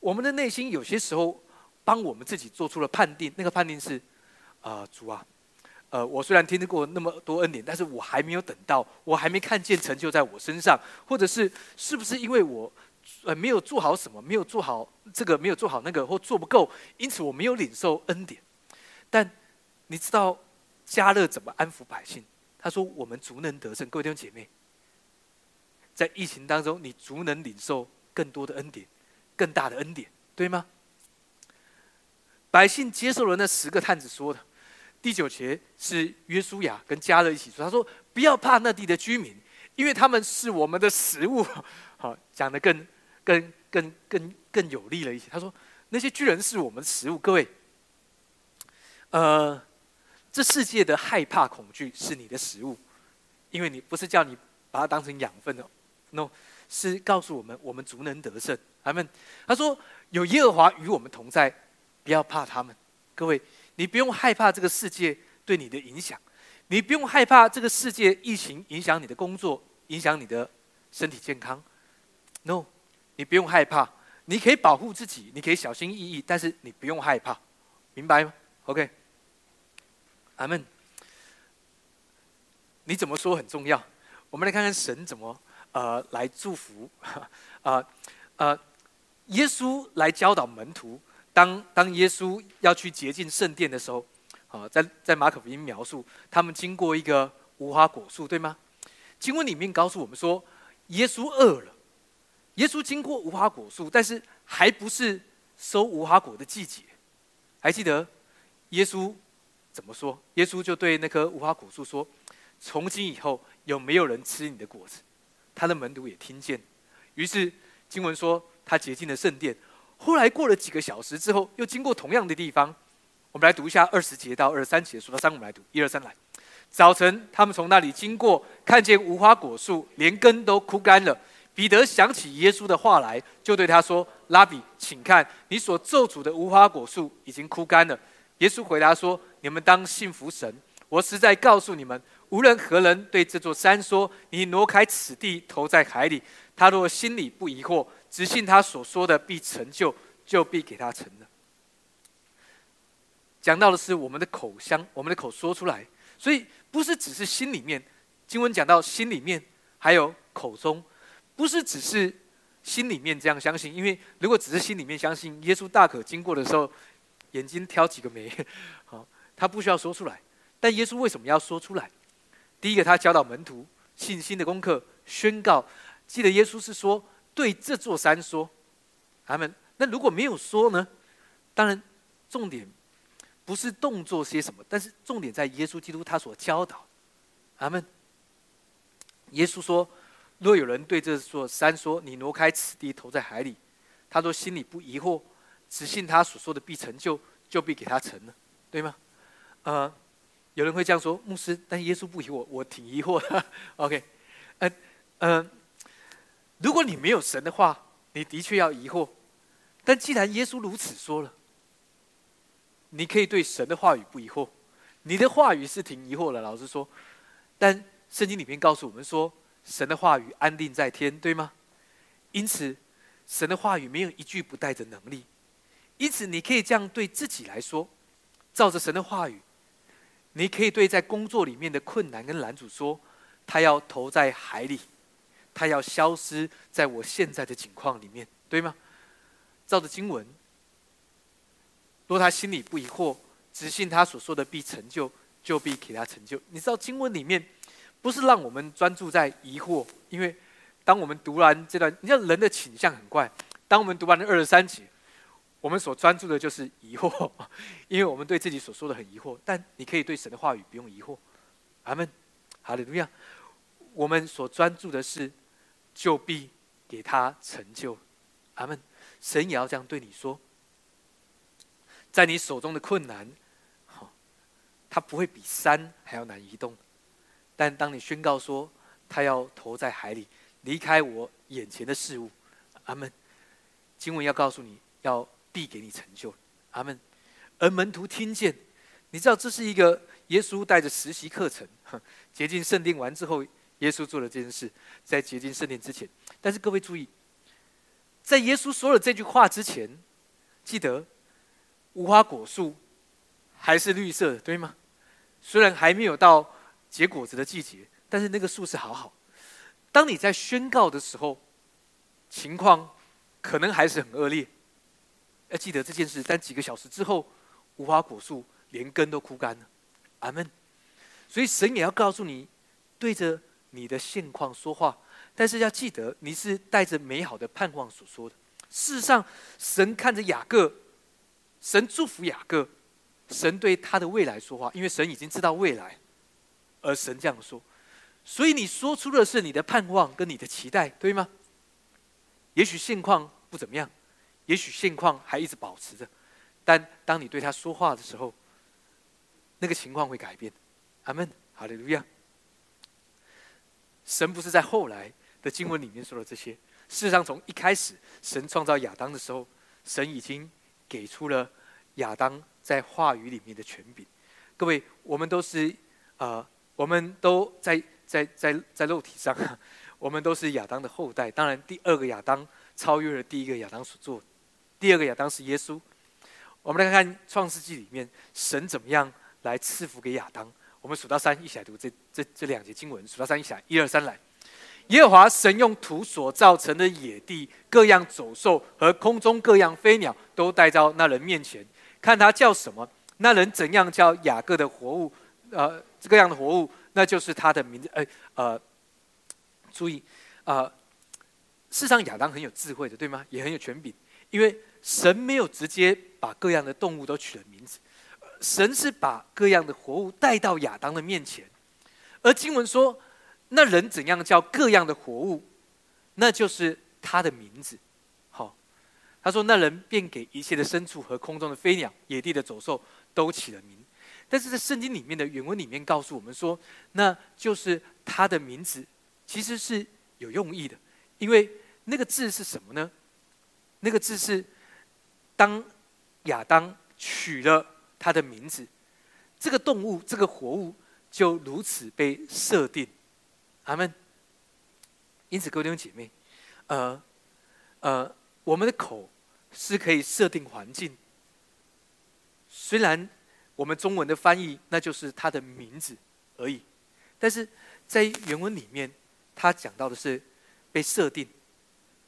我们的内心有些时候帮我们自己做出了判定，那个判定是啊主啊。呃，我虽然听过那么多恩典，但是我还没有等到，我还没看见成就在我身上，或者是是不是因为我呃没有做好什么，没有做好这个，没有做好那个，或做不够，因此我没有领受恩典。但你知道加勒怎么安抚百姓？他说：“我们足能得胜。”各位弟兄姐妹，在疫情当中，你足能领受更多的恩典，更大的恩典，对吗？百姓接受了那十个探子说的。第九节是约书亚跟加勒一起说：“他说不要怕那地的居民，因为他们是我们的食物。”好，讲的更、更、更、更、更有力了一些。他说：“那些巨人是我们的食物。”各位，呃，这世界的害怕、恐惧是你的食物，因为你不是叫你把它当成养分的，no，是告诉我们我们足能得胜。他们他说：“有耶和华与我们同在，不要怕他们。”各位。你不用害怕这个世界对你的影响，你不用害怕这个世界疫情影响你的工作，影响你的身体健康。No，你不用害怕，你可以保护自己，你可以小心翼翼，但是你不用害怕，明白吗？OK，阿门。你怎么说很重要？我们来看看神怎么呃来祝福啊 呃，耶稣来教导门徒。当当耶稣要去洁净圣殿的时候，啊，在在马可福音描述他们经过一个无花果树，对吗？经文里面告诉我们说，耶稣饿了，耶稣经过无花果树，但是还不是收无花果的季节。还记得耶稣怎么说？耶稣就对那棵无花果树说：“从今以后，有没有人吃你的果子？”他的门徒也听见，于是经文说他洁净了圣殿。后来过了几个小时之后，又经过同样的地方，我们来读一下二十节到二十三节，数到三，我们来读一二三来。早晨，他们从那里经过，看见无花果树连根都枯干了。彼得想起耶稣的话来，就对他说：“拉比，请看，你所咒诅的无花果树已经枯干了。”耶稣回答说：“你们当信服神。我实在告诉你们，无论何人对这座山说：‘你挪开此地，投在海里’，他若心里不疑惑，只信他所说的必成就，就必给他成了。讲到的是我们的口香，我们的口说出来，所以不是只是心里面。经文讲到心里面，还有口中，不是只是心里面这样相信。因为如果只是心里面相信，耶稣大可经过的时候，眼睛挑几个眉，好，他不需要说出来。但耶稣为什么要说出来？第一个，他教导门徒信心的功课，宣告。记得耶稣是说对这座山说，他们那如果没有说呢？当然，重点。不是动作些什么，但是重点在耶稣基督他所教导。阿门。耶稣说：“若有人对这座山说‘你挪开此地，投在海里’，他说心里不疑惑，只信他所说的必成就，就必给他成了，对吗？”呃，有人会这样说，牧师，但耶稣不疑惑，我挺疑惑的。OK，呃呃，如果你没有神的话，你的确要疑惑。但既然耶稣如此说了。你可以对神的话语不疑惑，你的话语是挺疑惑的。老实说，但圣经里面告诉我们说，神的话语安定在天，对吗？因此，神的话语没有一句不带着能力。因此，你可以这样对自己来说：照着神的话语，你可以对在工作里面的困难跟拦阻说，他要投在海里，他要消失在我现在的境况里面，对吗？照着经文。若他心里不疑惑，只信他所说的必成就，就必给他成就。你知道经文里面不是让我们专注在疑惑，因为当我们读完这段，你知道人的倾向很怪。当我们读完了二十三节，我们所专注的就是疑惑，因为我们对自己所说的很疑惑。但你可以对神的话语不用疑惑。阿门，好的，怎么样？我们所专注的是，就必给他成就。阿门。神也要这样对你说。在你手中的困难，好，它不会比山还要难移动。但当你宣告说，他要投在海里，离开我眼前的事物，阿门。经文要告诉你要必给你成就，阿门。而门徒听见，你知道这是一个耶稣带着实习课程，洁净圣殿完之后，耶稣做了这件事，在洁净圣殿之前。但是各位注意，在耶稣说了这句话之前，记得。无花果树还是绿色的，对吗？虽然还没有到结果子的季节，但是那个树是好好。当你在宣告的时候，情况可能还是很恶劣。要记得这件事，但几个小时之后，无花果树连根都枯干了。阿门。所以神也要告诉你，对着你的现况说话，但是要记得你是带着美好的盼望所说的。事实上，神看着雅各。神祝福雅各，神对他的未来说话，因为神已经知道未来，而神这样说，所以你说出的是你的盼望跟你的期待，对吗？也许现况不怎么样，也许现况还一直保持着，但当你对他说话的时候，那个情况会改变。阿门，哈利路亚。神不是在后来的经文里面说了这些，事实上从一开始神创造亚当的时候，神已经。给出了亚当在话语里面的权柄。各位，我们都是呃，我们都在在在在肉体上，我们都是亚当的后代。当然，第二个亚当超越了第一个亚当所做。第二个亚当是耶稣。我们来看看创世纪里面神怎么样来赐福给亚当。我们数到三，一起来读这这这两节经文。数到三，一起来，一二三，来。耶和华神用土所造成的野地，各样走兽和空中各样飞鸟，都带到那人面前，看他叫什么。那人怎样叫雅各的活物？呃，这个样的活物，那就是他的名字。呃呃，注意啊，事实上亚当很有智慧的，对吗？也很有权柄，因为神没有直接把各样的动物都取了名字，神是把各样的活物带到亚当的面前，而经文说。那人怎样叫各样的活物？那就是他的名字。好，他说：“那人便给一切的牲畜和空中的飞鸟、野地的走兽都起了名。”但是在圣经里面的原文里面告诉我们说，那就是他的名字，其实是有用意的，因为那个字是什么呢？那个字是当亚当取了他的名字，这个动物、这个活物就如此被设定。阿门。因此，各位弟兄姐妹，呃呃，我们的口是可以设定环境。虽然我们中文的翻译那就是他的名字而已，但是在原文里面，他讲到的是被设定。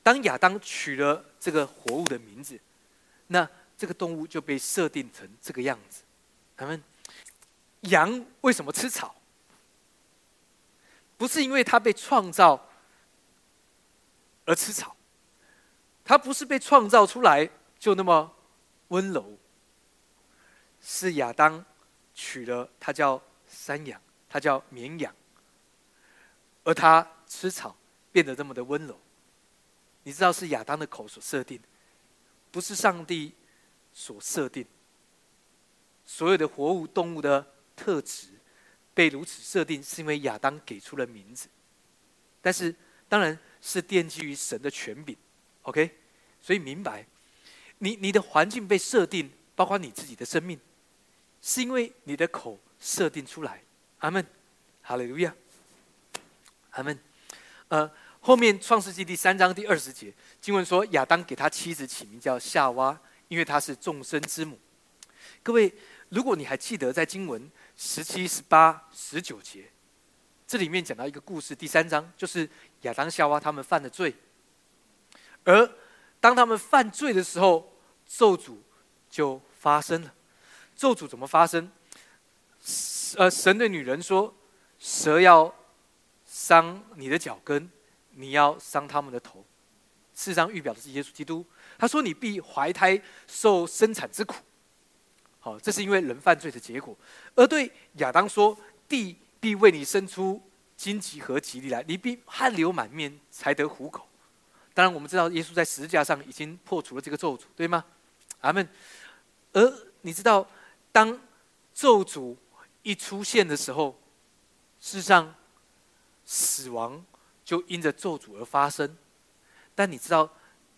当亚当取了这个活物的名字，那这个动物就被设定成这个样子。他们羊为什么吃草？不是因为它被创造而吃草，它不是被创造出来就那么温柔。是亚当取了它叫山羊，它叫绵羊，而它吃草变得这么的温柔。你知道是亚当的口所设定，不是上帝所设定。所有的活物动物的特质被如此设定，是因为亚当给出了名字。但是当然是奠基于神的权柄，OK？所以明白，你你的环境被设定，包括你自己的生命，是因为你的口设定出来。阿门，哈利路亚，阿门。呃。后面创世纪第三章第二十节经文说，亚当给他妻子起名叫夏娃，因为她是众生之母。各位，如果你还记得在经文十七、十八、十九节，这里面讲到一个故事，第三章就是亚当、夏娃他们犯的罪，而当他们犯罪的时候，咒诅就发生了。咒诅怎么发生？呃，神对女人说：“蛇要伤你的脚跟。”你要伤他们的头，事实上预表的是耶稣基督。他说：“你必怀胎受生产之苦。”好，这是因为人犯罪的结果。而对亚当说：“地必为你生出荆棘和吉利来，你必汗流满面才得糊口。”当然，我们知道耶稣在十字架上已经破除了这个咒诅，对吗？阿门。而你知道，当咒诅一出现的时候，事实上死亡。就因着咒诅而发生，但你知道，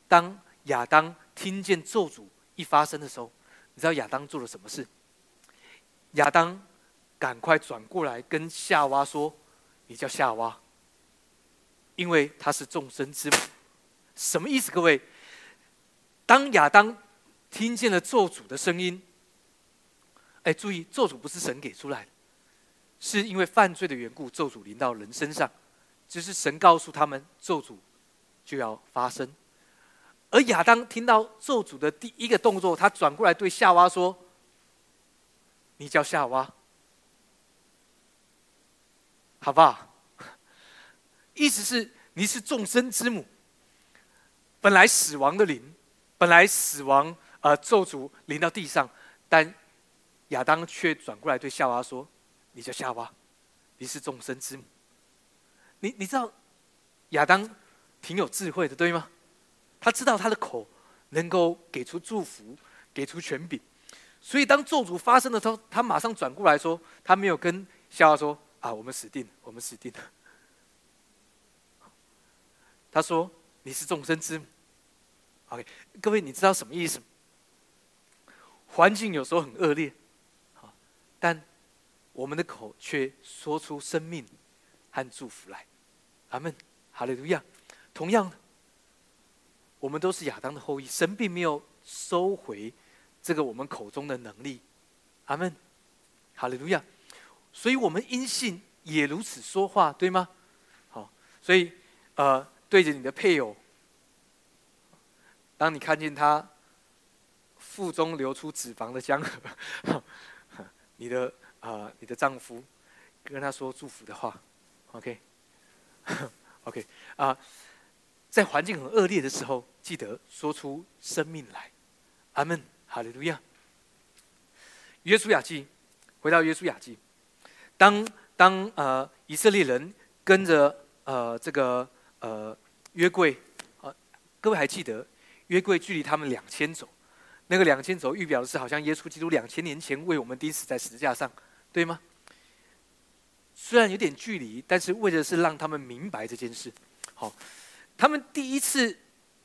当亚当听见咒诅一发生的时候，你知道亚当做了什么事？亚当赶快转过来跟夏娃说：“你叫夏娃，因为他是众生之母。”什么意思？各位，当亚当听见了咒诅的声音，哎，注意，咒诅不是神给出来的，是因为犯罪的缘故，咒诅临到人身上。只是神告诉他们咒诅就要发生，而亚当听到咒诅的第一个动作，他转过来对夏娃说：“你叫夏娃，好不好？” 意思是你是众生之母。本来死亡的灵，本来死亡呃咒诅临到地上，但亚当却转过来对夏娃说：“你叫夏娃，你是众生之母。”你你知道亚当挺有智慧的，对吗？他知道他的口能够给出祝福，给出权柄，所以当咒诅发生的时候，他马上转过来说，他没有跟夏娃说：“啊，我们死定了，我们死定了。”他说：“你是众生之母。”OK，各位，你知道什么意思？环境有时候很恶劣，但我们的口却说出生命和祝福来。阿门，哈利路亚。同样，我们都是亚当的后裔，神并没有收回这个我们口中的能力。阿门，哈利路亚。所以我们因信也如此说话，对吗？好，所以呃，对着你的配偶，当你看见他腹中流出脂肪的江河，你的啊，你的丈夫跟他说祝福的话，OK。OK 啊，在环境很恶劣的时候，记得说出生命来。阿门，哈利路亚。约书亚记，回到约书亚记，当当呃以色列人跟着呃这个呃约柜，呃各位还记得约柜距离他们两千走，那个两千走预表的是好像耶稣基督两千年前为我们钉死在十字架上，对吗？虽然有点距离，但是为的是让他们明白这件事。好，他们第一次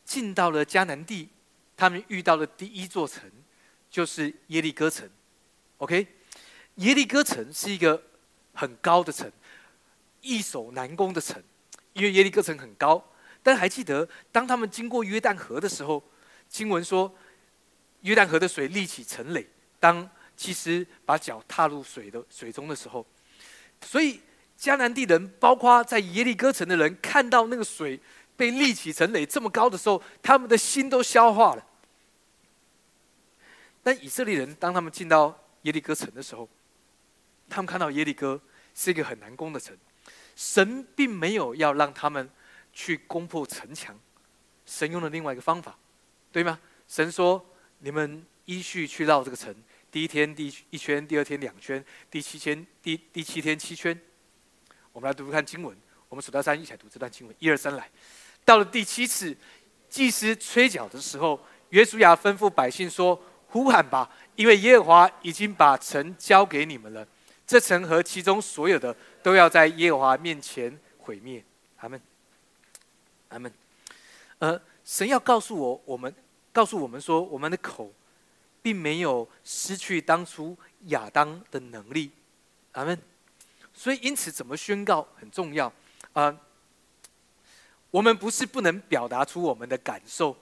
进到了迦南地，他们遇到的第一座城就是耶利哥城。OK，耶利哥城是一个很高的城，易守难攻的城，因为耶利哥城很高，但还记得，当他们经过约旦河的时候，经文说，约旦河的水立起成垒。当其实把脚踏入水的水中的时候，所以迦南地人，包括在耶利哥城的人，看到那个水被立起成垒这么高的时候，他们的心都消化了。但以色列人当他们进到耶利哥城的时候，他们看到耶利哥是一个很难攻的城，神并没有要让他们去攻破城墙，神用了另外一个方法，对吗？神说：“你们依序去绕这个城，第一天第一圈，第二天两圈，第七天第第七天七圈。”我们来读读看经文，我们数到三一起来读这段经文，一二三来。到了第七次祭司吹角的时候，约书亚吩咐百姓说。呼喊吧，因为耶和华已经把城交给你们了。这城和其中所有的都要在耶和华面前毁灭。阿门。阿门。呃，神要告诉我，我们告诉我们说，我们的口并没有失去当初亚当的能力。阿门。所以，因此怎么宣告很重要啊。我们不是不能表达出我们的感受。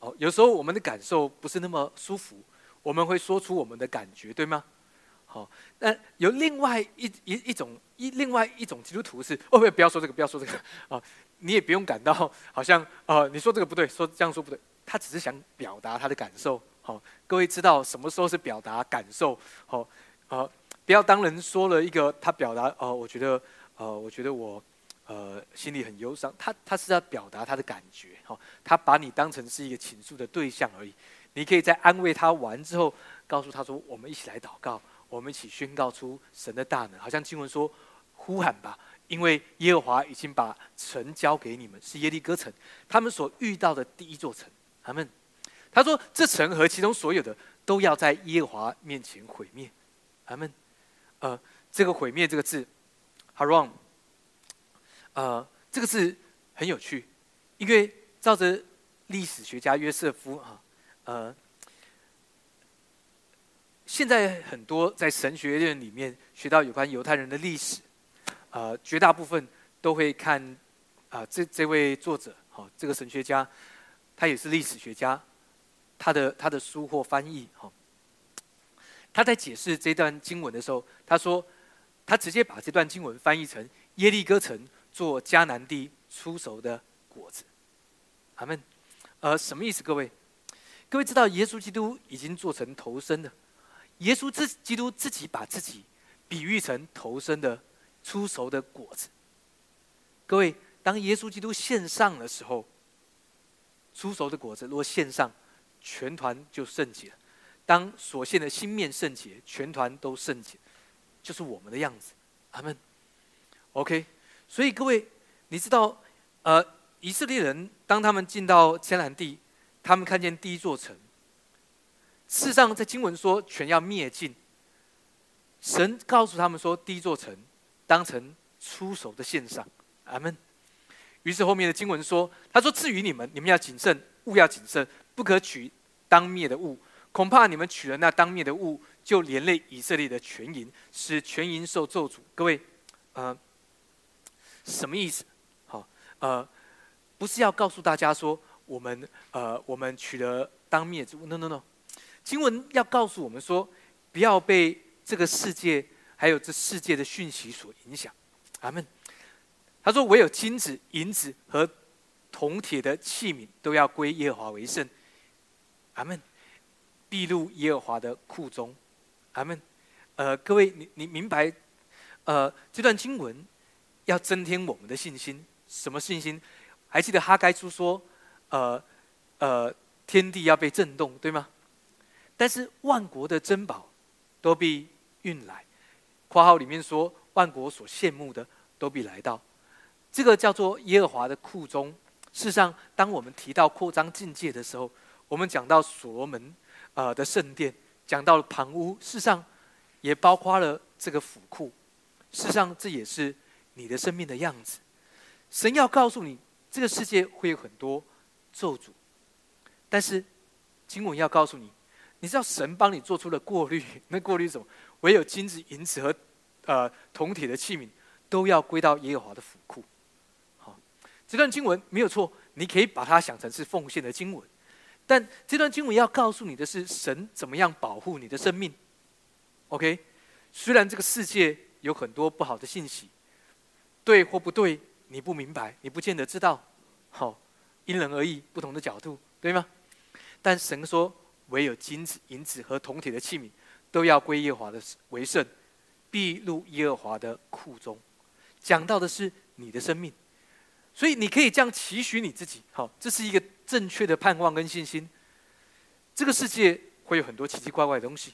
哦，有时候我们的感受不是那么舒服，我们会说出我们的感觉，对吗？好，那有另外一一一种一另外一种基督徒是哦，不要说这个，不要说这个啊，你也不用感到好像呃，你说这个不对，说这样说不对，他只是想表达他的感受。好，各位知道什么时候是表达感受？好，呃，不要当人说了一个他表达哦，我觉得呃，我觉得我。呃，心里很忧伤，他他是要表达他的感觉，哈，他把你当成是一个倾诉的对象而已。你可以在安慰他完之后，告诉他说：“我们一起来祷告，我们一起宣告出神的大能。”好像经文说：“呼喊吧，因为耶和华已经把城交给你们，是耶利哥城，他们所遇到的第一座城。”他们他说：“这城和其中所有的都要在耶和华面前毁灭。”他们呃，这个毁灭这个字，haram。呃，这个字很有趣，因为照着历史学家约瑟夫啊，呃，现在很多在神学院里面学到有关犹太人的历史，呃，绝大部分都会看啊，这这位作者，好，这个神学家，他也是历史学家，他的他的书或翻译，哈，他在解释这段经文的时候，他说，他直接把这段经文翻译成耶利哥城。做迦南地出熟的果子，阿门。呃，什么意思？各位，各位知道耶稣基督已经做成头生的，耶稣自基督自己把自己比喻成头生的出熟的果子。各位，当耶稣基督献上的时候，出熟的果子若献上，全团就圣洁了。当所献的新面圣洁，全团都圣洁，就是我们的样子。阿门。OK。所以各位，你知道，呃，以色列人当他们进到迦南地，他们看见第一座城。事实上，在经文说全要灭尽。神告诉他们说，第一座城当成出手的献上。阿门。于是后面的经文说，他说：“至于你们，你们要谨慎，物要谨慎，不可取当灭的物。恐怕你们取了那当灭的物，就连累以色列的全营，使全营受咒诅。”各位，呃。什么意思？好，呃，不是要告诉大家说我们呃我们取了当灭之物。No No No，经文要告诉我们说，不要被这个世界还有这世界的讯息所影响。阿门。他说：“唯有金子、银子和铜铁的器皿都要归耶和华为圣。”阿门。必入耶和华的库中。阿门。呃，各位，你你明白？呃，这段经文。要增添我们的信心，什么信心？还记得哈该书说，呃，呃，天地要被震动，对吗？但是万国的珍宝都必运来，括号里面说万国所羡慕的都必来到，这个叫做耶和华的库中。事实上，当我们提到扩张境界的时候，我们讲到所罗门呃的圣殿，讲到了旁屋，事实上也包括了这个府库。事实上，这也是。你的生命的样子，神要告诉你，这个世界会有很多咒诅，但是经文要告诉你，你知道神帮你做出了过滤，那过滤什么？唯有金子、银子和呃铜铁的器皿，都要归到耶和华的府库。这段经文没有错，你可以把它想成是奉献的经文。但这段经文要告诉你的是，神怎么样保护你的生命。OK，虽然这个世界有很多不好的信息，对或不对，你不明白，你不见得知道。好，因人而异，不同的角度，对吗？但神说，唯有金子、银子和铜铁的器皿，都要归耶和华的为圣，必入耶和华的库中。讲到的是你的生命，所以你可以这样期许你自己。好，这是一个。正确的盼望跟信心，这个世界会有很多奇奇怪怪的东西，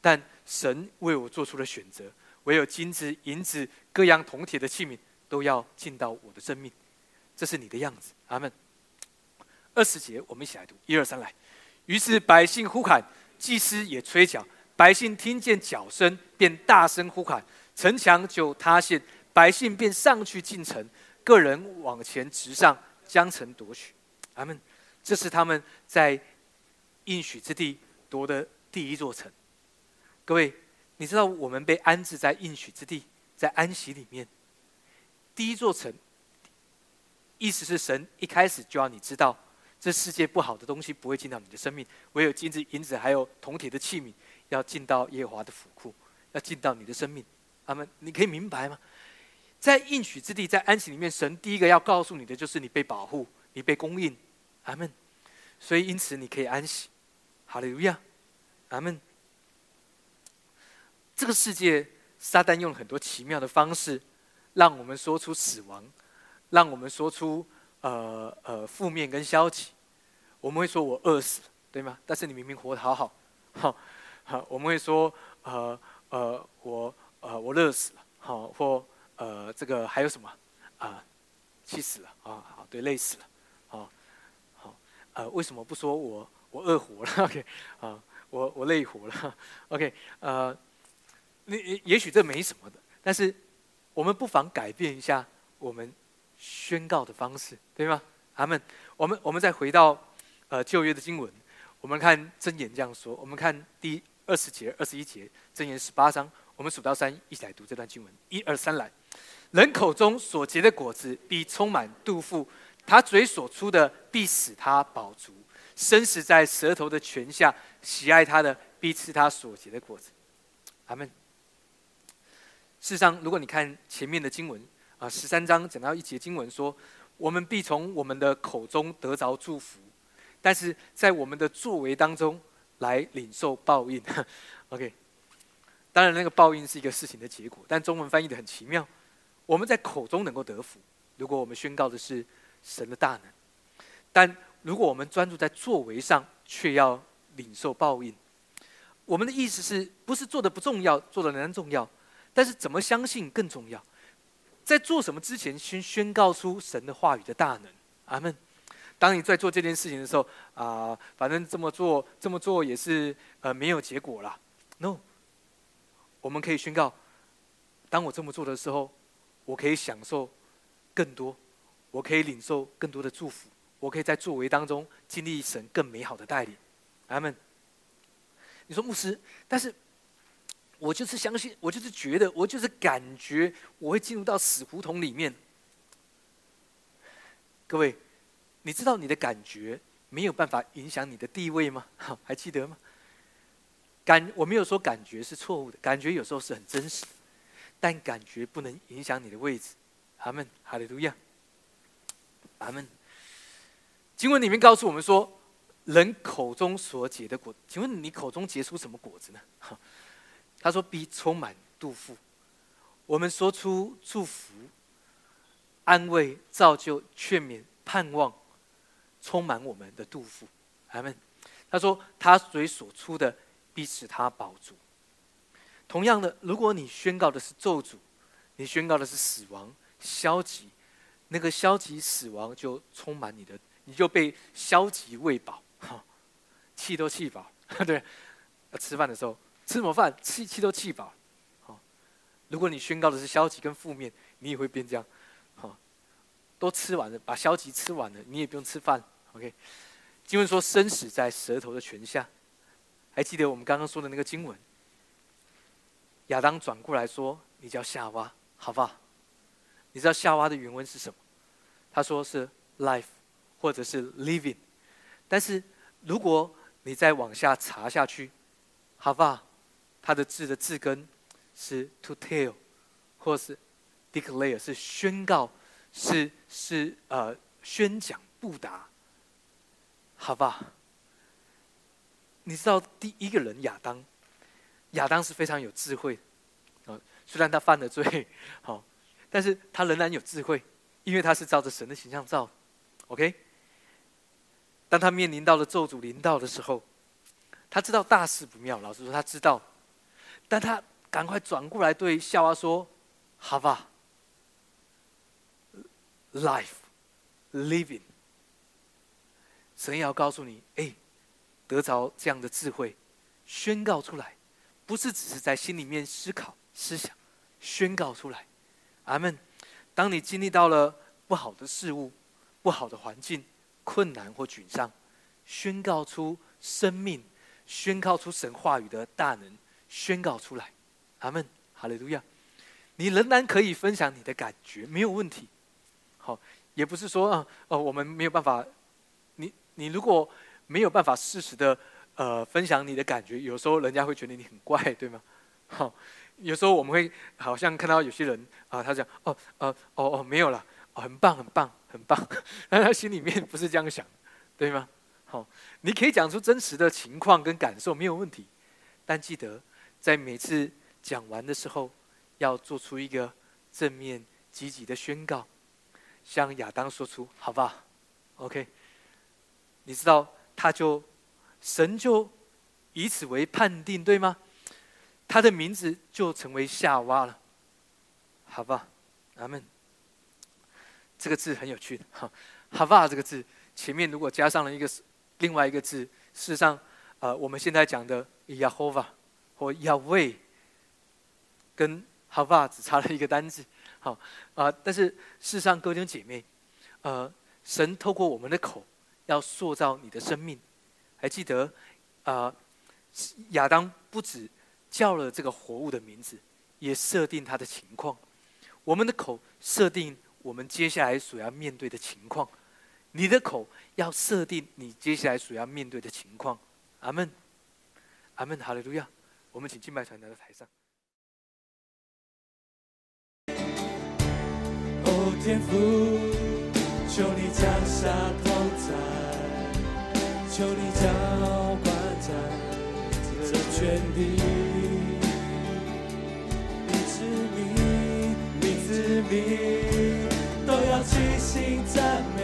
但神为我做出了选择，唯有金子、银子、各样铜铁的器皿都要进到我的生命，这是你的样子。阿门。二十节，我们一起来读，一二三，来。于是百姓呼喊，祭司也吹角，百姓听见角声，便大声呼喊，城墙就塌陷，百姓便上去进城，个人往前直上，将城夺取。阿门。这是他们在应许之地夺的第一座城。各位，你知道我们被安置在应许之地，在安息里面。第一座城，意思是神一开始就要你知道，这世界不好的东西不会进到你的生命，唯有金子、银子还有铜铁的器皿要进到耶和华的府库，要进到你的生命。阿门。你可以明白吗？在应许之地，在安息里面，神第一个要告诉你的就是你被保护，你被供应。阿门。所以，因此你可以安息。哈利路亚，阿门。这个世界，撒旦用很多奇妙的方式，让我们说出死亡，让我们说出呃呃负面跟消极。我们会说我饿死了，对吗？但是你明明活得好好，好，好。我们会说呃呃我呃我热死了，好，或呃这个还有什么啊？气死了啊！好，对，累死了。呃，为什么不说我我饿活了？OK，啊，我我累活了。OK，呃，那也许这没什么的，但是我们不妨改变一下我们宣告的方式，对吗？阿门。我们我们再回到呃旧约的经文，我们看箴言这样说。我们看第二十节、二十一节，箴言十八章，我们数到三，一起来读这段经文。一二三，来，人口中所结的果子，必充满肚腹。他嘴所出的必使他饱足，生死在舌头的泉下，喜爱他的必吃他所结的果子。阿门。事实上，如果你看前面的经文啊，十三章讲到一节经文说，我们必从我们的口中得着祝福，但是在我们的作为当中来领受报应。OK，当然那个报应是一个事情的结果，但中文翻译的很奇妙，我们在口中能够得福，如果我们宣告的是。神的大能，但如果我们专注在作为上，却要领受报应。我们的意思是不是做的不重要，做的仍然重要，但是怎么相信更重要。在做什么之前，先宣告出神的话语的大能。阿门。当你在做这件事情的时候，啊，反正这么做，这么做也是呃没有结果了。No，我们可以宣告，当我这么做的时候，我可以享受更多。我可以领受更多的祝福，我可以在作为当中经历神更美好的带领，阿门。你说牧师，但是我就是相信，我就是觉得，我就是感觉我会进入到死胡同里面。各位，你知道你的感觉没有办法影响你的地位吗？还记得吗？感我没有说感觉是错误的，感觉有时候是很真实的，但感觉不能影响你的位置。阿门，哈利路亚。阿门。经文里面告诉我们说，人口中所结的果，请问你口中结出什么果子呢？他说：必充满肚腹。我们说出祝福、安慰、造就、劝勉、盼望，充满我们的肚腹。阿门。他说：他嘴所出的，必使他饱足。同样的，如果你宣告的是咒诅，你宣告的是死亡、消极。那个消极死亡就充满你的，你就被消极喂饱，哈，气都气饱，对，吃饭的时候吃什么饭，气气都气饱，好，如果你宣告的是消极跟负面，你也会变这样，好，都吃完了，把消极吃完了，你也不用吃饭，OK。经文说生死在舌头的泉下，还记得我们刚刚说的那个经文？亚当转过来说：“你叫夏娃，好吧？”你知道夏娃的原文是什么？他说是 life，或者是 living。但是如果你再往下查下去，hava，它的字的字根是 to tell，或是 declare，是宣告，是是呃宣讲布达。好吧你知道第一个人亚当，亚当是非常有智慧，啊，虽然他犯了罪，好，但是他仍然有智慧，因为他是照着神的形象造，OK。当他面临到了咒诅临到的时候，他知道大事不妙。老实说，他知道，但他赶快转过来对夏娃说：“好吧，life living。”神要告诉你，哎，得着这样的智慧，宣告出来，不是只是在心里面思考、思想，宣告出来。阿门。当你经历到了不好的事物、不好的环境。困难或沮丧，宣告出生命，宣告出神话语的大能，宣告出来，阿门，哈利路亚。你仍然可以分享你的感觉，没有问题。好，也不是说啊，哦，我们没有办法。你你如果没有办法适时的呃分享你的感觉，有时候人家会觉得你很怪，对吗？好，有时候我们会好像看到有些人啊，他讲哦，呃，哦哦，没有了。很棒，很棒，很棒，但他心里面不是这样想，对吗？好，你可以讲出真实的情况跟感受，没有问题。但记得在每次讲完的时候，要做出一个正面积极的宣告，向亚当说出，好吧？OK，你知道，他就神就以此为判定，对吗？他的名字就成为夏娃了，好吧？阿门。这个字很有趣的哈巴这个字前面如果加上了一个另外一个字，事实上，呃，我们现在讲的 Yahova 或 Yahweh，跟 hava 只差了一个单字，好啊，但是事实上，各位姐妹，呃，神透过我们的口要塑造你的生命，还记得啊，亚当不止叫了这个活物的名字，也设定他的情况，我们的口设定。我们接下来所要面对的情况，你的口要设定你接下来所要面对的情况。阿门，阿门，哈利路亚。我们请敬拜团来到台上。哦，天父，求你降下同在，求你浇灌在这全地，名字名，名都要。齐心赞美，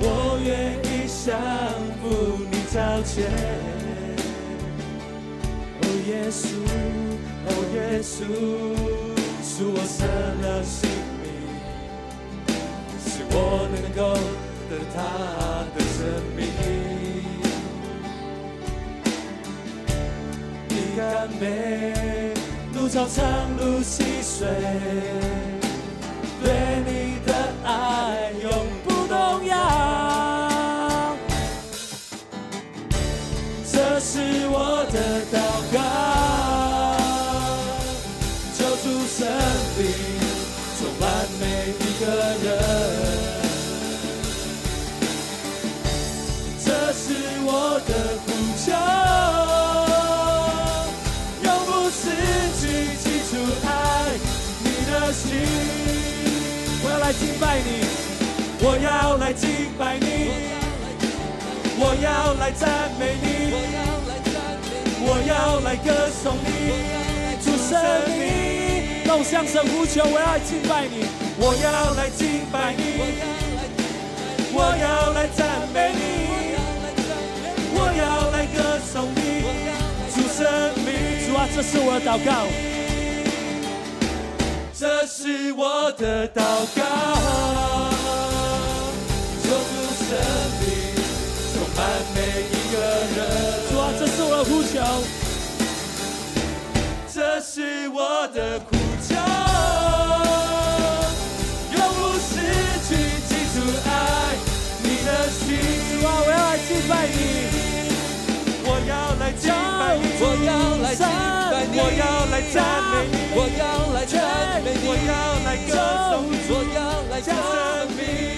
我愿意降服你脚前。哦，耶稣，哦，耶稣，是我舍了心，我能够得他的生命。你干杯，路长长路细水。对你的爱拜你，我要来敬拜你，我要来赞美你，我要来歌颂你，主生命，让我向神呼求，我要敬拜你，我要来敬拜你，我要来赞美你，我要来歌颂你，主生命，主啊，这是我的祷告。这是我的祷告，救主生命充满每一个人。主啊，这是我的呼求，这是我的呼求，永不失去记住爱你的心。主啊，我要来敬拜你，要来敬拜你，我要来敬拜你，我要来赞美你。我要来赞美你，我要来歌颂你，我要来降生。